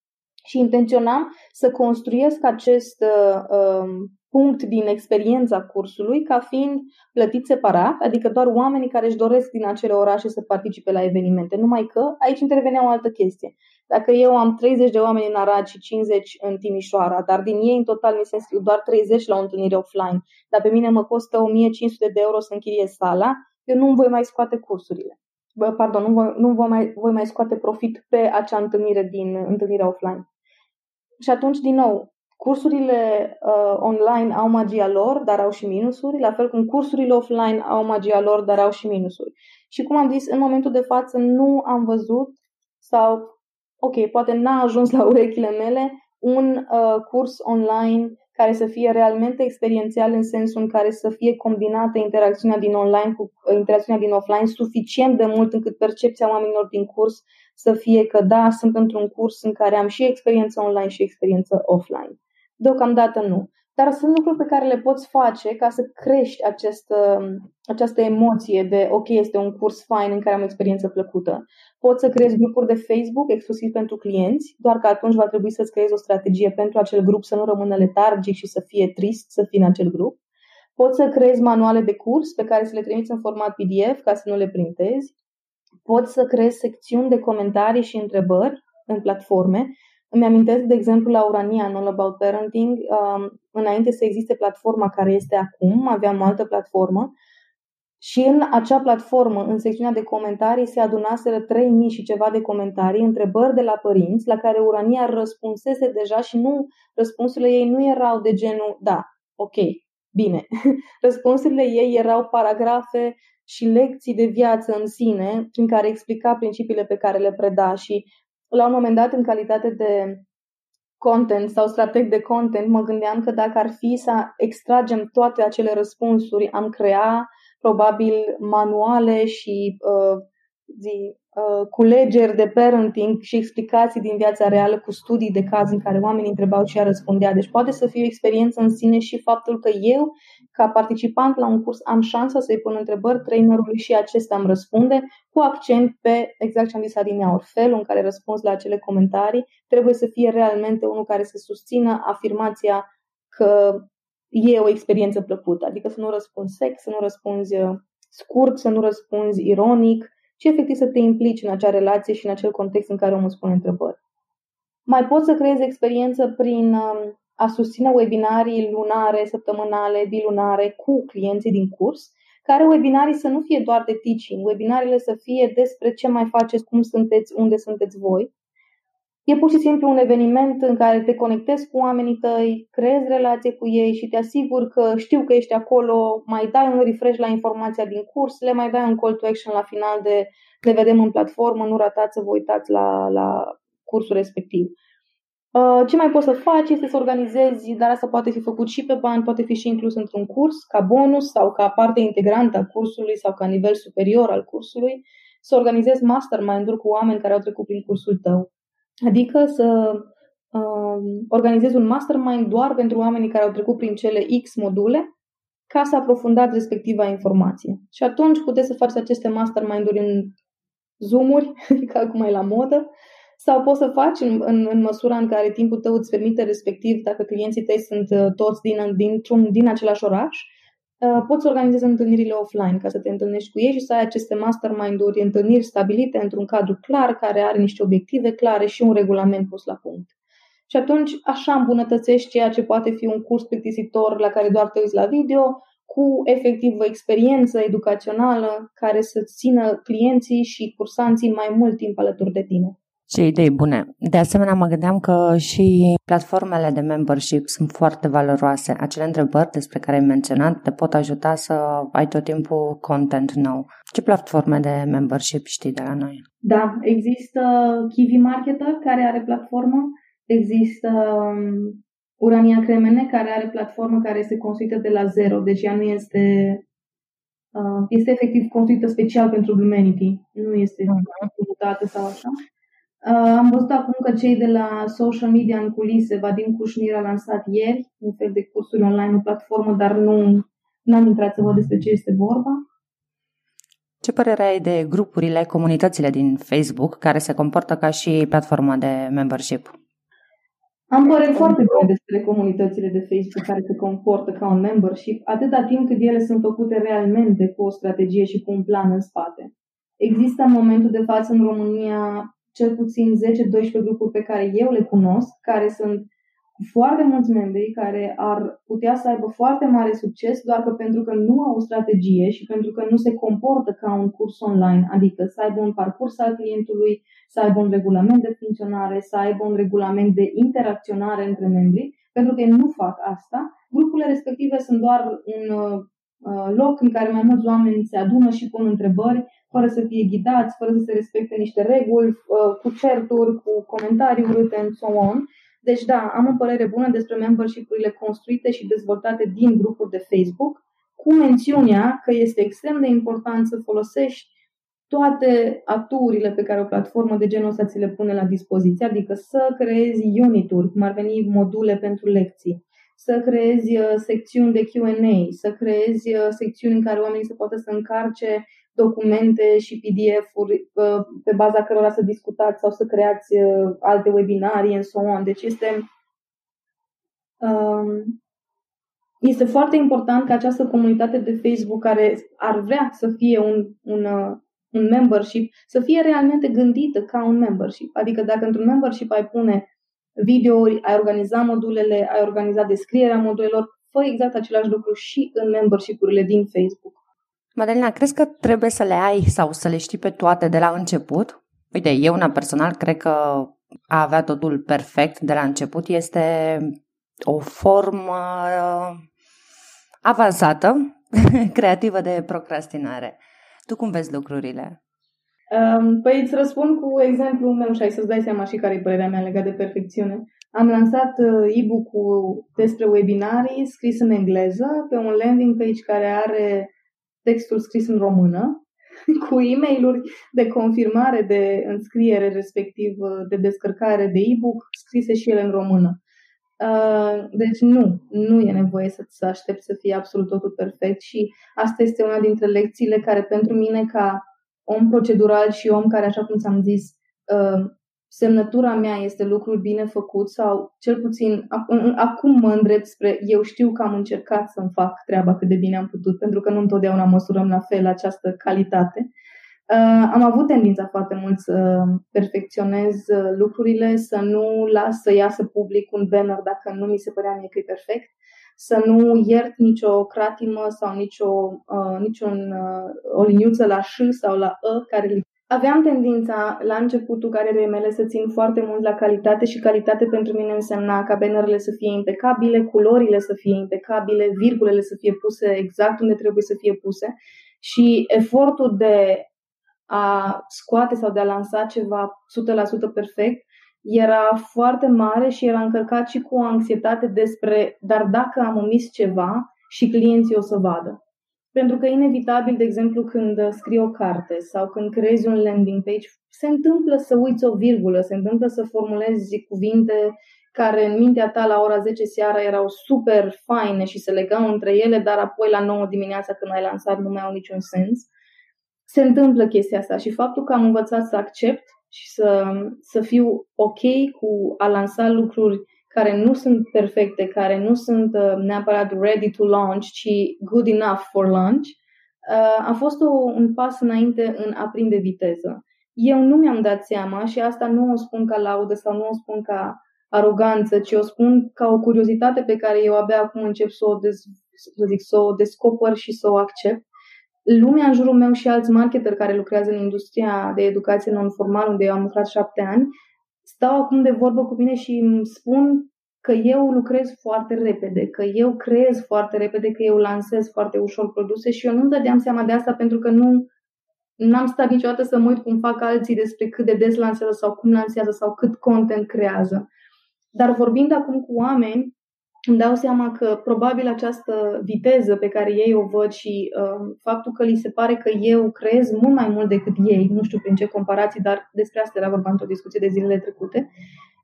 Și intenționam să construiesc acest uh, um, punct din experiența cursului ca fiind plătit separat, adică doar oamenii care își doresc din acele orașe să participe la evenimente. Numai că aici intervenea o altă chestie. Dacă eu am 30 de oameni în Arad și 50 în Timișoara, dar din ei în total mi se înscriu doar 30 la o întâlnire offline, dar pe mine mă costă 1500 de euro să închiriez sala, eu nu voi mai scoate cursurile. Bă, pardon, nu, voi, nu voi, mai, voi mai scoate profit pe acea întâlnire din întâlnirea offline. Și atunci, din nou, cursurile uh, online au magia lor, dar au și minusuri, la fel cum cursurile offline au magia lor, dar au și minusuri. Și cum am zis, în momentul de față nu am văzut sau, ok, poate n-a ajuns la urechile mele un uh, curs online care să fie realmente experiențial în sensul în care să fie combinată interacțiunea din online cu uh, interacțiunea din offline suficient de mult încât percepția oamenilor din curs să fie că da, sunt într-un curs în care am și experiență online și experiență offline. Deocamdată nu. Dar sunt lucruri pe care le poți face ca să crești această, această emoție de ok, este un curs fain în care am o experiență plăcută. Poți să creezi grupuri de Facebook exclusiv pentru clienți, doar că atunci va trebui să-ți creezi o strategie pentru acel grup să nu rămână letargic și să fie trist să fii în acel grup. Poți să creezi manuale de curs pe care să le trimiți în format PDF ca să nu le printezi. Poți să creezi secțiuni de comentarii și întrebări în platforme îmi amintesc, de exemplu, la Urania, în All About Parenting, um, înainte să existe platforma care este acum, aveam o altă platformă și în acea platformă, în secțiunea de comentarii, se adunaseră 3000 și ceva de comentarii, întrebări de la părinți, la care Urania răspunsese deja și nu, răspunsurile ei nu erau de genul, da, ok, bine. Răspunsurile ei erau paragrafe și lecții de viață în sine, prin care explica principiile pe care le preda și la un moment dat, în calitate de content sau strateg de content, mă gândeam că dacă ar fi să extragem toate acele răspunsuri, am crea probabil manuale și uh, zi, Uh, culegeri de parenting și explicații din viața reală cu studii de caz în care oamenii întrebau și ea răspundea. Deci poate să fie o experiență în sine și faptul că eu, ca participant la un curs, am șansa să-i pun întrebări trainerului și acesta îmi răspunde cu accent pe, exact ce am zis adineauri, felul în care răspuns la acele comentarii trebuie să fie realmente unul care să susțină afirmația că e o experiență plăcută, adică să nu răspunzi sec, să nu răspunzi uh, scurt, să nu răspunzi ironic, ci efectiv să te implici în acea relație și în acel context în care omul spune întrebări. Mai poți să creezi experiență prin um, a susține webinarii lunare, săptămânale, bilunare cu clienții din curs, care webinarii să nu fie doar de teaching, webinarele să fie despre ce mai faceți, cum sunteți, unde sunteți voi E pur și simplu un eveniment în care te conectezi cu oamenii tăi, creezi relație cu ei și te asiguri că știu că ești acolo, mai dai un refresh la informația din curs, le mai dai un call to action la final de ne vedem în platformă, nu ratați să vă uitați la, la cursul respectiv. Uh, ce mai poți să faci este să organizezi, dar asta poate fi făcut și pe bani, poate fi și inclus într-un curs, ca bonus sau ca parte integrantă a cursului sau ca nivel superior al cursului, să organizezi mastermind-uri cu oameni care au trecut prin cursul tău Adică să uh, organizezi un mastermind doar pentru oamenii care au trecut prin cele X module ca să aprofundați respectiva informație. Și atunci puteți să faci aceste mastermind-uri în Zoom-uri, ca acum e la modă, sau poți să faci în, în, în măsura în care timpul tău îți permite, respectiv, dacă clienții tăi sunt uh, toți din, din, din același oraș, Uh, poți să organizezi întâlnirile offline ca să te întâlnești cu ei și să ai aceste mastermind-uri, întâlniri stabilite într-un cadru clar, care are niște obiective clare și un regulament pus la punct. Și atunci așa îmbunătățești ceea ce poate fi un curs plictisitor la care doar te uiți la video, cu efectiv o experiență educațională care să țină clienții și cursanții mai mult timp alături de tine. Ce idei bune! De asemenea, mă gândeam că și platformele de membership sunt foarte valoroase. Acele întrebări despre care ai menționat te pot ajuta să ai tot timpul content nou. Ce platforme de membership știi de la noi? Da, există Kiwi Marketer care are platformă, există um, Urania Cremene care are platformă care este construită de la zero, deci ea nu este uh, este efectiv construită special pentru Humanity, nu este mutată sau așa. Uh, am văzut acum că cei de la social media în culise, Vadim Cușnir a lansat ieri un fel de cursuri online, o platformă, dar nu am intrat să văd despre ce este vorba. Ce părere ai de grupurile, comunitățile din Facebook care se comportă ca și platformă de membership? Am păreri foarte bune despre comunitățile de Facebook care se comportă ca un membership, atâta timp cât ele sunt făcute realmente cu o strategie și cu un plan în spate. Există în momentul de față în România cel puțin 10-12 grupuri pe care eu le cunosc, care sunt cu foarte mulți membri care ar putea să aibă foarte mare succes doar că pentru că nu au o strategie și pentru că nu se comportă ca un curs online, adică să aibă un parcurs al clientului, să aibă un regulament de funcționare, să aibă un regulament de interacționare între membri, pentru că ei nu fac asta, grupurile respective sunt doar un uh, loc în care mai mulți oameni se adună și pun întrebări, fără să fie ghidați, fără să se respecte niște reguli, uh, cu certuri, cu comentarii urâte, and so on. Deci da, am o părere bună despre membership-urile construite și dezvoltate din grupuri de Facebook, cu mențiunea că este extrem de important să folosești toate aturile pe care o platformă de genul ăsta ți le pune la dispoziție, adică să creezi unituri, cum ar veni module pentru lecții, să creezi uh, secțiuni de Q&A, să creezi uh, secțiuni în care oamenii să poată să încarce documente și PDF-uri uh, pe baza cărora să discutați sau să creați uh, alte webinarii and so on. Deci este, um, este foarte important ca această comunitate de Facebook care ar vrea să fie un, un, uh, un membership, să fie realmente gândită ca un membership. Adică dacă într-un membership ai pune videouri, ai organiza modulele, ai organiza descrierea modulelor, fă exact același lucru și în membership-urile din Facebook. Madalina, crezi că trebuie să le ai sau să le știi pe toate de la început? Uite, eu una personal cred că a avea totul perfect de la început este o formă avansată, creativă de procrastinare. Tu cum vezi lucrurile? Păi îți răspund cu exemplul meu și ai să-ți dai seama și care e părerea mea legat de perfecțiune. Am lansat uh, e-book-ul despre webinarii scris în engleză pe un landing page care are textul scris în română, cu e mail de confirmare de înscriere, respectiv uh, de descărcare de e-book, scrise și ele în română. Uh, deci nu, nu e nevoie să, să aștept să fie absolut totul perfect și asta este una dintre lecțiile care pentru mine ca om procedural și om care, așa cum ți-am zis, uh, semnătura mea este lucrul bine făcut sau cel puțin acum mă îndrept spre eu știu că am încercat să-mi fac treaba cât de bine am putut, pentru că nu întotdeauna măsurăm la fel această calitate. Uh, am avut tendința foarte mult să perfecționez uh, lucrurile, să nu las să iasă public un banner dacă nu mi se părea mie că e perfect, să nu iert nicio cratimă sau nicio, uh, niciun, uh, o liniuță la ș sau la ă care Aveam tendința la începutul carierei mele să țin foarte mult la calitate și calitate pentru mine însemna ca bannerele să fie impecabile, culorile să fie impecabile, virgulele să fie puse exact unde trebuie să fie puse și efortul de a scoate sau de a lansa ceva 100% perfect era foarte mare și era încărcat și cu o anxietate despre dar dacă am omis ceva și clienții o să vadă. Pentru că inevitabil, de exemplu, când scrii o carte sau când creezi un landing page, se întâmplă să uiți o virgulă, se întâmplă să formulezi cuvinte care în mintea ta la ora 10 seara erau super faine și se legau între ele, dar apoi la 9 dimineața când ai lansat nu mai au niciun sens. Se întâmplă chestia asta și faptul că am învățat să accept și să, să fiu ok cu a lansa lucruri care nu sunt perfecte, care nu sunt uh, neapărat ready to launch, ci good enough for launch, uh, a fost o, un pas înainte în a prinde viteză. Eu nu mi-am dat seama și asta nu o spun ca laudă sau nu o spun ca aroganță, ci o spun ca o curiozitate pe care eu abia acum încep să o, dez, să zic, să o descoper și să o accept. Lumea în jurul meu și alți marketeri care lucrează în industria de educație non-formal, unde eu am lucrat șapte ani, stau acum de vorbă cu mine și îmi spun că eu lucrez foarte repede, că eu creez foarte repede, că eu lansez foarte ușor produse și eu nu-mi dădeam seama de asta pentru că nu n-am stat niciodată să mă uit cum fac alții despre cât de des lansează sau cum lansează sau cât content creează. Dar vorbind acum cu oameni, îmi dau seama că probabil această viteză pe care ei o văd și uh, faptul că li se pare că eu creez mult mai mult decât ei, nu știu prin ce comparații, dar despre asta era vorba într-o discuție de zilele trecute,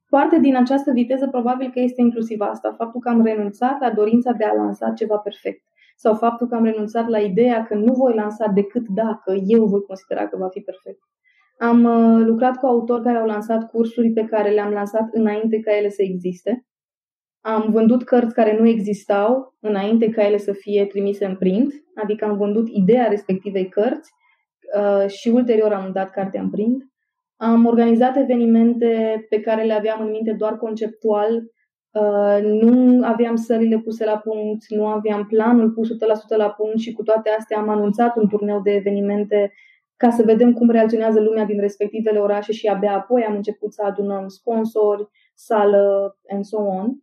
Parte din această viteză probabil că este inclusiv asta, faptul că am renunțat la dorința de a lansa ceva perfect sau faptul că am renunțat la ideea că nu voi lansa decât dacă eu voi considera că va fi perfect. Am uh, lucrat cu autori care au lansat cursuri pe care le-am lansat înainte ca ele să existe. Am vândut cărți care nu existau înainte ca ele să fie trimise în print, adică am vândut ideea respectivei cărți uh, și ulterior am dat cartea în print. Am organizat evenimente pe care le aveam în minte doar conceptual, uh, nu aveam sălile puse la punct, nu aveam planul pus 100% la punct și cu toate astea am anunțat un turneu de evenimente ca să vedem cum reacționează lumea din respectivele orașe și abia apoi am început să adunăm sponsori, sală and so on.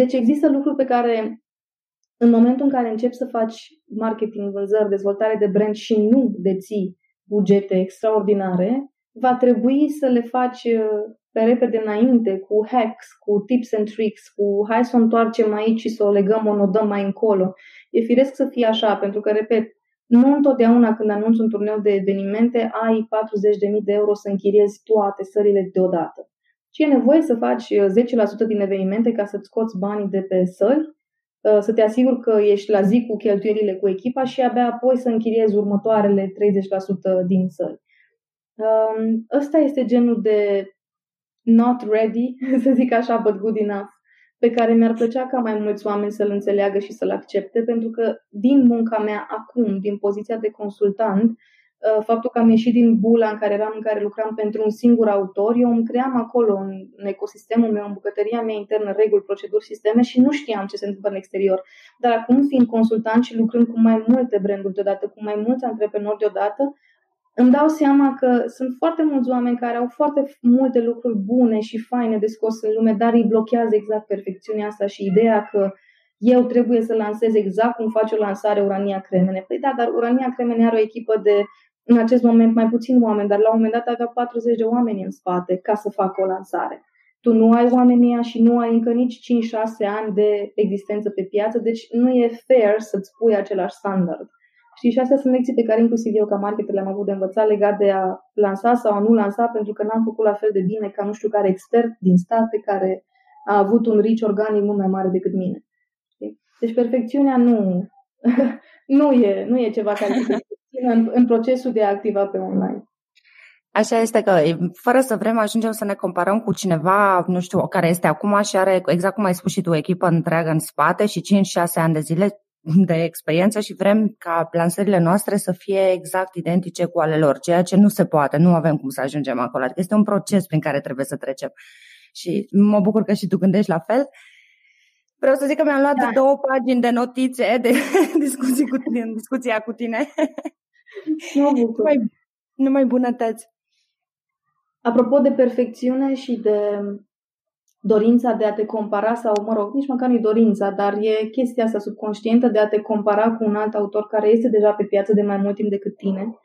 Deci există lucruri pe care în momentul în care începi să faci marketing, vânzări, dezvoltare de brand și nu deții bugete extraordinare, va trebui să le faci uh, pe repede înainte, cu hacks, cu tips and tricks, cu hai să o întoarcem aici și să o legăm, o nodăm mai încolo. E firesc să fie așa, pentru că, repet, nu întotdeauna când anunți un turneu de evenimente ai 40.000 de euro să închiriezi toate sările deodată. Și e nevoie să faci 10% uh, din evenimente ca să-ți scoți banii de pe săli, uh, să te asiguri că ești la zi cu cheltuielile cu echipa și abia apoi să închiriezi următoarele 30% din săli. Um, ăsta este genul de not ready, să zic așa, but good enough, pe care mi-ar plăcea ca mai mulți oameni să-l înțeleagă și să-l accepte, pentru că din munca mea acum, din poziția de consultant, uh, faptul că am ieșit din bula în care eram, în care lucram pentru un singur autor, eu îmi cream acolo, în ecosistemul meu, în bucătăria mea internă, reguli, proceduri, sisteme și nu știam ce se întâmplă în exterior. Dar acum, fiind consultant și lucrând cu mai multe branduri deodată, cu mai mulți antreprenori deodată, îmi dau seama că sunt foarte mulți oameni care au foarte multe lucruri bune și faine de scos în lume, dar îi blochează exact perfecțiunea asta și ideea că eu trebuie să lansez exact cum face o lansare Urania Cremene. Păi da, dar Urania Cremene are o echipă de, în acest moment, mai puțin oameni, dar la un moment dat avea 40 de oameni în spate ca să facă o lansare. Tu nu ai oamenii și nu ai încă nici 5-6 ani de existență pe piață, deci nu e fair să-ți pui același standard. Știi, și astea sunt lecții pe care inclusiv eu ca marketer le-am avut de învățat legat de a lansa sau a nu lansa, pentru că n-am făcut la fel de bine ca nu știu care expert din state care a avut un reach organic mult mai mare decât mine. Știi? Deci perfecțiunea nu, nu, e, nu e ceva care se în, în procesul de a activa pe online. Așa este că, fără să vrem, ajungem să ne comparăm cu cineva, nu știu, care este acum și are, exact cum ai spus și tu, o echipă întreagă în spate și 5-6 ani de zile de experiență și vrem ca lansările noastre să fie exact identice cu ale lor, ceea ce nu se poate, nu avem cum să ajungem acolo. Adică este un proces prin care trebuie să trecem. Și mă bucur că și tu gândești la fel. Vreau să zic că mi-am luat da. două pagini de notițe de discuții cu tine, discuția cu tine. Mă bucur. Numai, numai bunătăți. Apropo de perfecțiune și de dorința de a te compara sau, mă rog, nici măcar nu dorința, dar e chestia asta subconștientă de a te compara cu un alt autor care este deja pe piață de mai mult timp decât tine.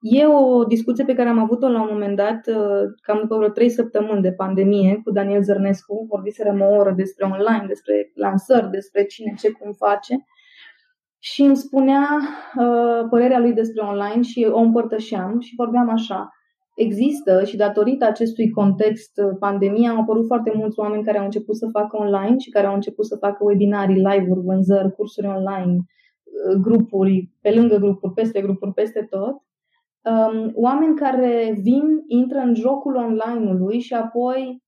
E o discuție pe care am avut-o la un moment dat, uh, cam după vreo trei săptămâni de pandemie, cu Daniel Zărnescu. Vorbiserăm o oră despre online, despre lansări, despre cine ce cum face. Și îmi spunea uh, părerea lui despre online și o împărtășeam și vorbeam așa există și datorită acestui context uh, pandemia au apărut foarte mulți oameni care au început să facă online și care au început să facă webinarii, live-uri, vânzări, cursuri online, uh, grupuri, pe lângă grupuri, peste grupuri, peste tot. Um, oameni care vin, intră în jocul online-ului și apoi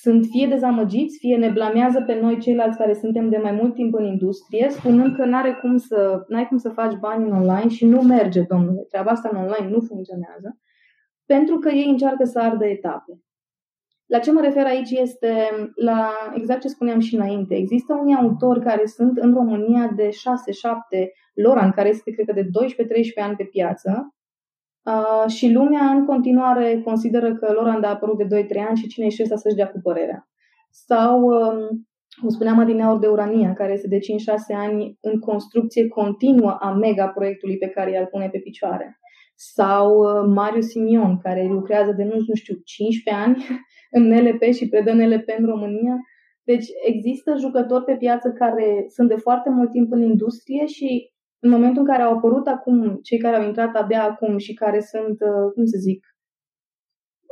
sunt fie dezamăgiți, fie ne blamează pe noi ceilalți care suntem de mai mult timp în industrie, spunând că n-are cum să, n-ai cum să faci bani în online și nu merge, domnule. Treaba asta în online nu funcționează pentru că ei încearcă să ardă etape. La ce mă refer aici este la exact ce spuneam și înainte. Există unii autori care sunt în România de 6-7, Loran, care este, cred că, de 12-13 ani pe piață, uh, și lumea în continuare consideră că Loran a apărut de 2-3 ani și cine ești ăsta să-și dea cu părerea. Sau, um, cum spuneam adineauri de Urania, care este de 5-6 ani în construcție continuă a mega proiectului pe care îl pune pe picioare sau uh, Marius Simion, care lucrează de nu, nu știu 15 ani în NLP și predă NLP în România. Deci există jucători pe piață care sunt de foarte mult timp în industrie și în momentul în care au apărut acum cei care au intrat abia acum și care sunt, uh, cum să zic,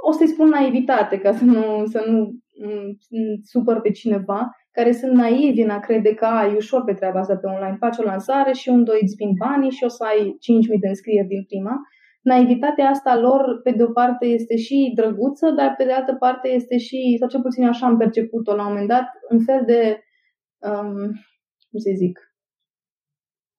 o să-i spun naivitate ca să nu, să nu mm, supăr pe cineva, care sunt naivi în a crede că ai ușor pe treaba asta pe online. Faci o lansare și un, doi îți vin banii și o să ai 5.000 de înscrieri din prima naivitatea asta lor, pe de o parte, este și drăguță, dar pe de altă parte este și, sau cel puțin așa am perceput-o la un moment dat, un fel de, um, cum să zic,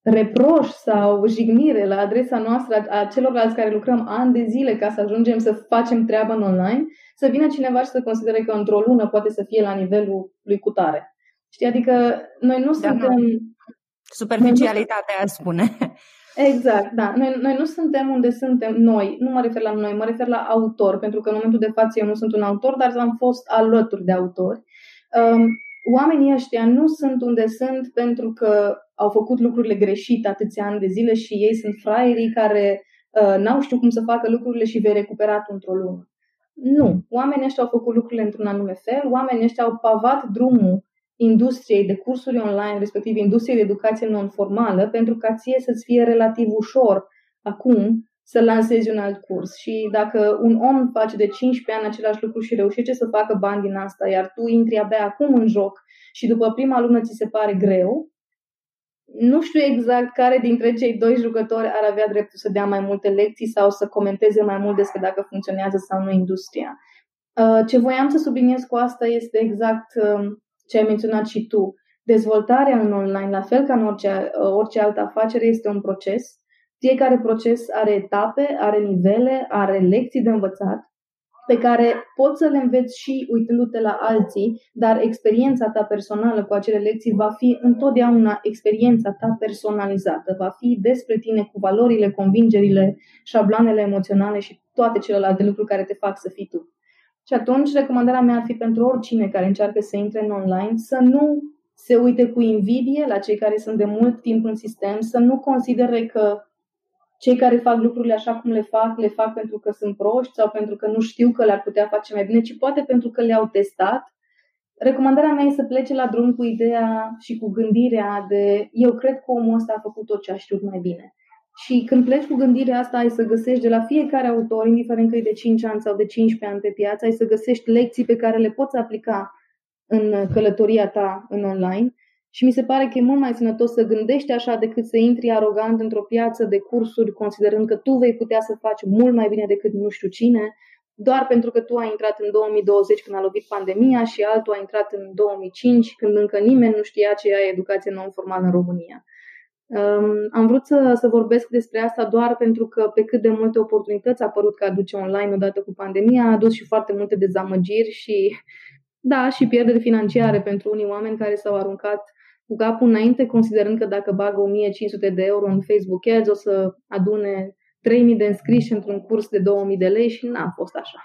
reproș sau jignire la adresa noastră a celorlalți care lucrăm ani de zile ca să ajungem să facem treaba în online, să vină cineva și să considere că într-o lună poate să fie la nivelul lui cutare. Știi? Adică noi nu da, suntem... Superficialitatea, spune. Exact, da. Noi, noi nu suntem unde suntem noi. Nu mă refer la noi, mă refer la autor, pentru că în momentul de față eu nu sunt un autor, dar am fost alături de autori. Um, oamenii ăștia nu sunt unde sunt pentru că au făcut lucrurile greșite atâția ani de zile și ei sunt fraierii care uh, n-au știut cum să facă lucrurile și vei recupera într-o lună. Nu. Oamenii ăștia au făcut lucrurile într-un anume fel, oamenii ăștia au pavat drumul industriei de cursuri online, respectiv industriei de educație non-formală, pentru ca ție să-ți fie relativ ușor acum să lansezi un alt curs. Și dacă un om face de 15 ani același lucru și reușește să facă bani din asta, iar tu intri abia acum în joc și după prima lună ți se pare greu, nu știu exact care dintre cei doi jucători ar avea dreptul să dea mai multe lecții sau să comenteze mai mult despre dacă funcționează sau nu industria. Uh, ce voiam să subliniez cu asta este exact um, ce ai menționat și tu. Dezvoltarea în online, la fel ca în orice, uh, orice altă afacere, este un proces. Fiecare proces are etape, are nivele, are lecții de învățat pe care poți să le înveți și uitându-te la alții, dar experiența ta personală cu acele lecții va fi întotdeauna experiența ta personalizată, va fi despre tine cu valorile, convingerile, șabloanele emoționale și toate celelalte lucruri care te fac să fii tu. Și atunci, recomandarea mea ar fi pentru oricine care încearcă să intre în online să nu se uite cu invidie la cei care sunt de mult timp în sistem, să nu considere că cei care fac lucrurile așa cum le fac, le fac pentru că sunt proști sau pentru că nu știu că le-ar putea face mai bine, ci poate pentru că le-au testat. Recomandarea mea e să plece la drum cu ideea și cu gândirea de eu cred că omul ăsta a făcut tot ce a știut mai bine. Și când pleci cu gândirea asta, ai să găsești de la fiecare autor, indiferent că e de 5 ani sau de 15 ani pe piață, ai să găsești lecții pe care le poți aplica în călătoria ta în online. Și mi se pare că e mult mai sănătos să gândești așa decât să intri arogant într-o piață de cursuri, considerând că tu vei putea să faci mult mai bine decât nu știu cine, doar pentru că tu ai intrat în 2020 când a lovit pandemia și altul a intrat în 2005 când încă nimeni nu știa ce e educație non-formală în România. Um, am vrut să, să vorbesc despre asta doar pentru că pe cât de multe oportunități a apărut că aduce online odată cu pandemia, a adus și foarte multe dezamăgiri și, da, și pierderi financiare pentru unii oameni care s-au aruncat cu capul înainte, considerând că dacă bagă 1500 de euro în Facebook Ads o să adune 3000 de înscriși într-un curs de 2000 de lei și n-a fost așa.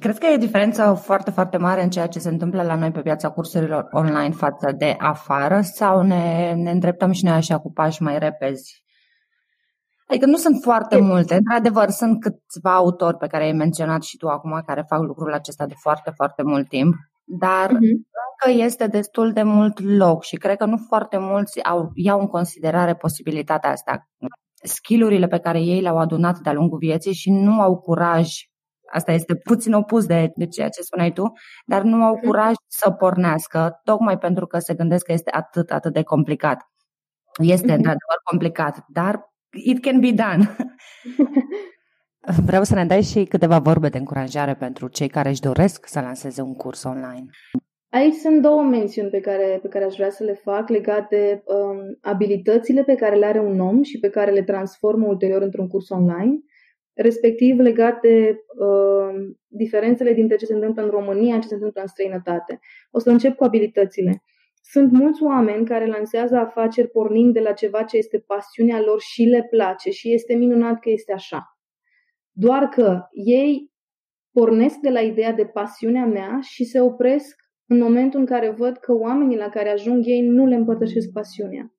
Cred că e diferență foarte, foarte mare în ceea ce se întâmplă la noi pe piața cursurilor online față de afară sau ne, ne îndreptăm și noi așa cu pași mai repezi? Adică nu sunt foarte multe. Într-adevăr, sunt câțiva autori pe care ai menționat și tu acum care fac lucrul acesta de foarte, foarte mult timp, dar uh-huh. încă este destul de mult loc și cred că nu foarte mulți au, iau în considerare posibilitatea asta. Skillurile pe care ei le-au adunat de-a lungul vieții și nu au curaj Asta este puțin opus de, de ceea ce spuneai tu, dar nu au mhm. curaj să pornească, tocmai pentru că se gândesc că este atât, atât de complicat. Este mm-hmm. într-adevăr complicat, dar it can be done. Vreau să ne dai și câteva vorbe de încurajare pentru cei care își doresc să lanseze un curs online. Aici sunt două mențiuni pe care, pe care aș vrea să le fac legate de um, abilitățile pe care le are un om și pe care le transformă ulterior într-un curs online respectiv legat de uh, diferențele dintre ce se întâmplă în România și ce se întâmplă în străinătate. O să încep cu abilitățile. Sunt mulți oameni care lansează afaceri pornind de la ceva ce este pasiunea lor și le place și este minunat că este așa. Doar că ei pornesc de la ideea de pasiunea mea și se opresc în momentul în care văd că oamenii la care ajung ei nu le împărtășesc pasiunea.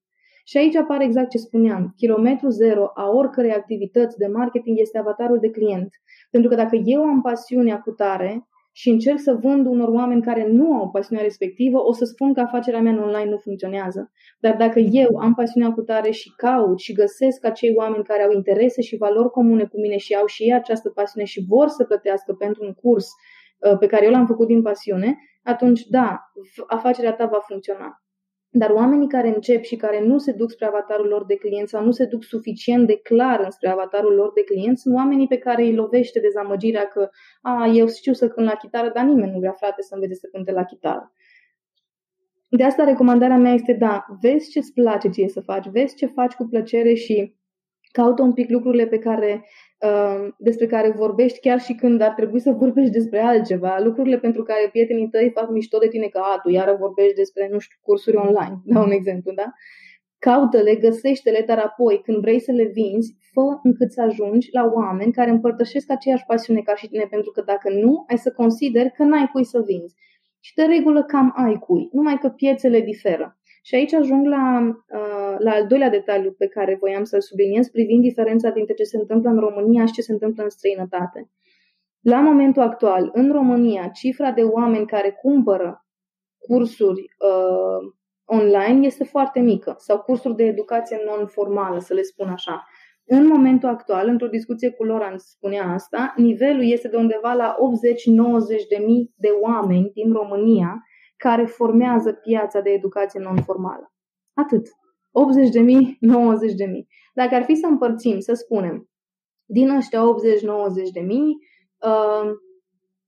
Și aici apare exact ce spuneam. Kilometru zero a oricărei activități de marketing este avatarul de client. Pentru că dacă eu am pasiunea cu tare și încerc să vând unor oameni care nu au pasiunea respectivă, o să spun că afacerea mea în online nu funcționează. Dar dacă eu am pasiunea cu tare și caut și găsesc acei oameni care au interese și valori comune cu mine și au și ei această pasiune și vor să plătească pentru un curs uh, pe care eu l-am făcut din pasiune, atunci da, afacerea ta va funcționa. Dar oamenii care încep și care nu se duc spre avatarul lor de client sau nu se duc suficient de clar spre avatarul lor de client sunt oamenii pe care îi lovește dezamăgirea că a, eu știu să cânt la chitară, dar nimeni nu vrea frate să învețe să cânte la chitară. De asta recomandarea mea este da, vezi ce-ți place ție să faci, vezi ce faci cu plăcere și caută un pic lucrurile pe care, uh, despre care vorbești chiar și când ar trebui să vorbești despre altceva, lucrurile pentru care prietenii tăi fac mișto de tine că a, tu iară vorbești despre, nu știu, cursuri online, dau un exemplu, da? Caută-le, găsește-le, dar apoi, când vrei să le vinzi, fă încât să ajungi la oameni care împărtășesc aceeași pasiune ca și tine, pentru că dacă nu, ai să consideri că n-ai cui să vinzi. Și de regulă cam ai cui, numai că piețele diferă. Și aici ajung la, uh, la al doilea detaliu pe care voiam să-l subliniez privind diferența dintre ce se întâmplă în România și ce se întâmplă în străinătate. La momentul actual, în România, cifra de oameni care cumpără cursuri uh, online este foarte mică sau cursuri de educație non-formală, să le spun așa. În momentul actual, într-o discuție cu Loran spunea asta, nivelul este de undeva la 80-90 de mii de oameni din România care formează piața de educație non-formală. Atât. 80 de mii, 90 de mii. Dacă ar fi să împărțim, să spunem, din ăștia 80-90 de mii,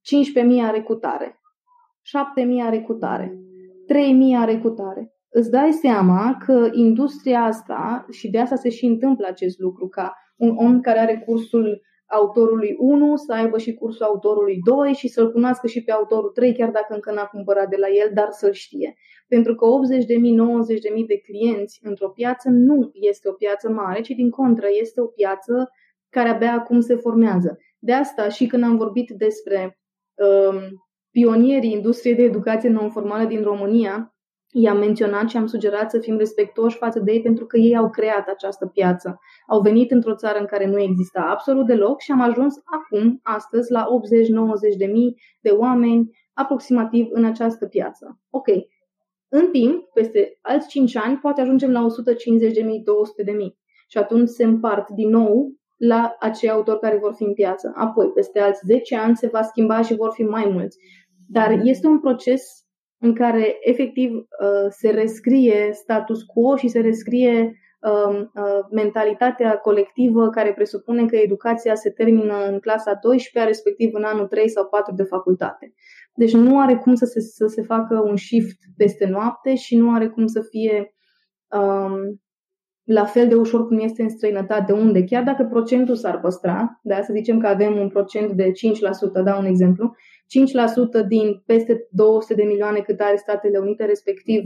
15 uh, mii are cutare, 7 mii are cutare, 3 mii are cutare. Îți dai seama că industria asta, și de asta se și întâmplă acest lucru, ca un om care are cursul autorului 1 să aibă și cursul autorului 2 și să-l cunoască și pe autorul 3, chiar dacă încă n-a cumpărat de la el, dar să-l știe. Pentru că 80.000, 90.000 de clienți într-o piață nu este o piață mare, ci din contră este o piață care abia acum se formează. De asta și când am vorbit despre um, pionierii industriei de educație non-formală din România, i-am menționat și am sugerat să fim respectoși față de ei pentru că ei au creat această piață. Au venit într-o țară în care nu exista absolut deloc și am ajuns acum, astăzi, la 80-90 de mii de oameni aproximativ în această piață. Ok. În timp, peste alți 5 ani, poate ajungem la 150 de mii, 200 de mii. Și atunci se împart din nou la acei autori care vor fi în piață. Apoi, peste alți 10 ani, se va schimba și vor fi mai mulți. Dar este un proces în care efectiv uh, se rescrie status quo și se rescrie um, uh, mentalitatea colectivă care presupune că educația se termină în clasa 12, respectiv în anul 3 sau 4 de facultate. Deci nu are cum să se, să se facă un shift peste noapte și nu are cum să fie um, la fel de ușor cum este în străinătate, unde chiar dacă procentul s-ar păstra, de să zicem că avem un procent de 5%, dau un exemplu, 5% din peste 200 de milioane cât are Statele Unite, respectiv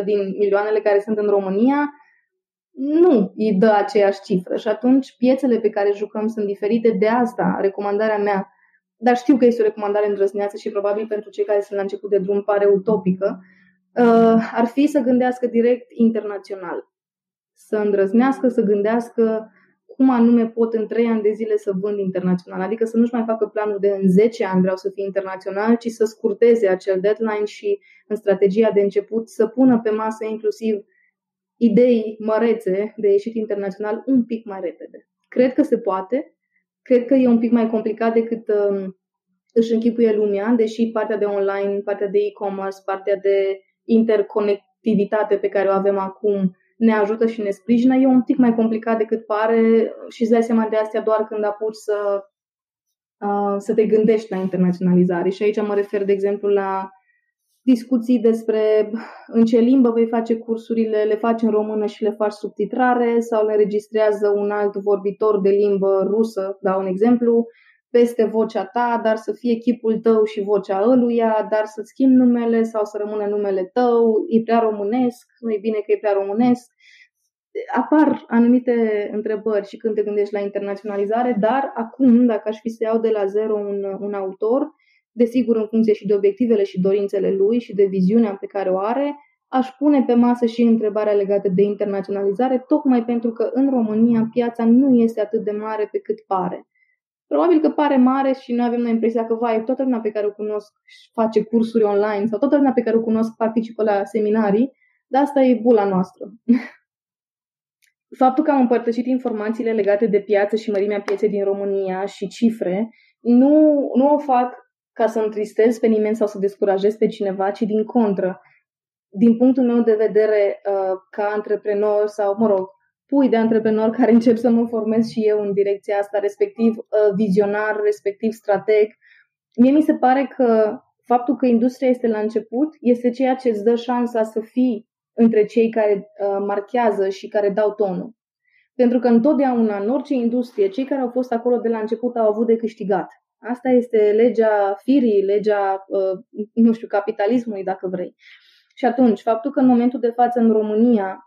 5% din milioanele care sunt în România, nu îi dă aceeași cifră. Și atunci piețele pe care jucăm sunt diferite. De asta, recomandarea mea, dar știu că este o recomandare îndrăzneață și probabil pentru cei care sunt la început de drum pare utopică, uh, ar fi să gândească direct internațional. Să îndrăznească, să gândească cum anume pot în 3 ani de zile să vând internațional. Adică să nu-și mai facă planul de în 10 ani vreau să fiu internațional, ci să scurteze acel deadline și în strategia de început să pună pe masă inclusiv idei mărețe de ieșit internațional un pic mai repede. Cred că se poate, cred că e un pic mai complicat decât uh, își închipuie lumea, deși partea de online, partea de e-commerce, partea de interconectivitate pe care o avem acum ne ajută și ne sprijină, e un pic mai complicat decât pare și îți dai seama de astea doar când apuci să, uh, să te gândești la internaționalizare. Și aici mă refer, de exemplu, la discuții despre în ce limbă vei face cursurile, le faci în română și le faci subtitrare sau le înregistrează un alt vorbitor de limbă rusă, dau un exemplu, peste vocea ta, dar să fie chipul tău și vocea ăluia, dar să schimbi numele sau să rămână numele tău, e prea românesc, nu e bine că e prea românesc. Apar anumite întrebări și când te gândești la internaționalizare, dar acum, dacă aș fi să iau de la zero un, un autor, desigur în funcție și de obiectivele și dorințele lui și de viziunea pe care o are, aș pune pe masă și întrebarea legată de internaționalizare, tocmai pentru că în România piața nu este atât de mare pe cât pare. Probabil că pare mare și noi avem impresia că, vai, toată lumea pe care o cunosc face cursuri online sau toată lumea pe care o cunosc participă la seminarii, dar asta e bula noastră. Faptul că am împărtășit informațiile legate de piață și mărimea pieței din România și cifre, nu, nu o fac ca să întristez pe nimeni sau să descurajez pe cineva, ci din contră. din punctul meu de vedere, uh, ca antreprenor sau, mă rog, pui de antreprenor care încep să mă formez și eu în direcția asta, respectiv uh, vizionar, respectiv strateg, mie mi se pare că faptul că industria este la început este ceea ce îți dă șansa să fii între cei care uh, marchează și care dau tonul. Pentru că întotdeauna, în orice industrie, cei care au fost acolo de la început au avut de câștigat. Asta este legea firii, legea, uh, nu știu, capitalismului, dacă vrei. Și atunci, faptul că în momentul de față în România uh,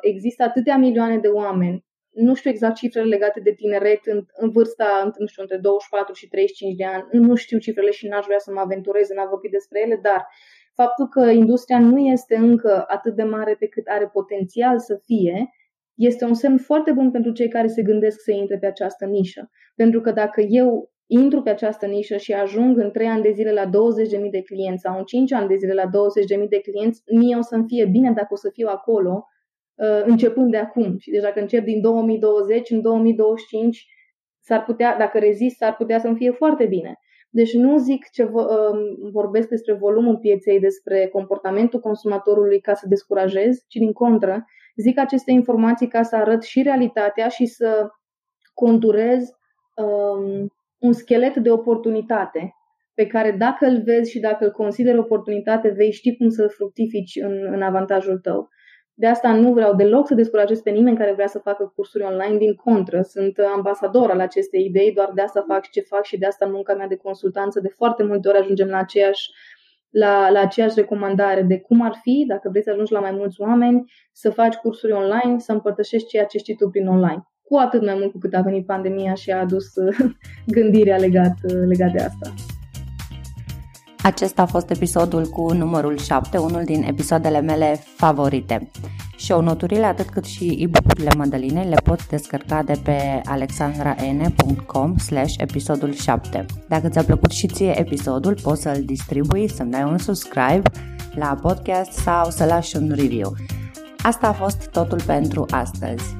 există atâtea milioane de oameni, nu știu exact cifrele legate de tineret în, în vârsta, nu știu, între 24 și 35 de ani, nu știu cifrele și n-aș vrea să mă aventurez în a vorbi despre ele, dar faptul că industria nu este încă atât de mare pe cât are potențial să fie, este un semn foarte bun pentru cei care se gândesc să intre pe această nișă. Pentru că dacă eu intru pe această nișă și ajung în 3 ani de zile la 20.000 de clienți sau în 5 ani de zile la 20.000 de clienți, mie o să-mi fie bine dacă o să fiu acolo uh, începând de acum. Și deja că încep din 2020, în 2025, s-ar putea, dacă rezist, s-ar putea să-mi fie foarte bine. Deci nu zic ce um, vorbesc despre volumul pieței, despre comportamentul consumatorului ca să descurajez, ci din contră, zic aceste informații ca să arăt și realitatea și să conturez um, un schelet de oportunitate pe care dacă îl vezi și dacă îl consideri oportunitate, vei ști cum să fructifici în, în avantajul tău. De asta nu vreau deloc să descurajez pe nimeni care vrea să facă cursuri online, din contră, sunt ambasador al acestei idei, doar de asta fac ce fac și de asta munca mea de consultanță. De foarte multe ori ajungem la aceeași, la, la aceeași recomandare de cum ar fi, dacă vrei să ajungi la mai mulți oameni, să faci cursuri online, să împărtășești ceea ce știi tu prin online. Cu atât mai mult cu cât a venit pandemia și a adus gândirea legat, legat de asta. Acesta a fost episodul cu numărul 7, unul din episoadele mele favorite. Show noturile, atât cât și e-book-urile Mădălinei le poți descărca de pe alexandran.com slash episodul 7. Dacă ți-a plăcut și ție episodul, poți să-l distribui, să-mi dai un subscribe la podcast sau să lași un review. Asta a fost totul pentru astăzi.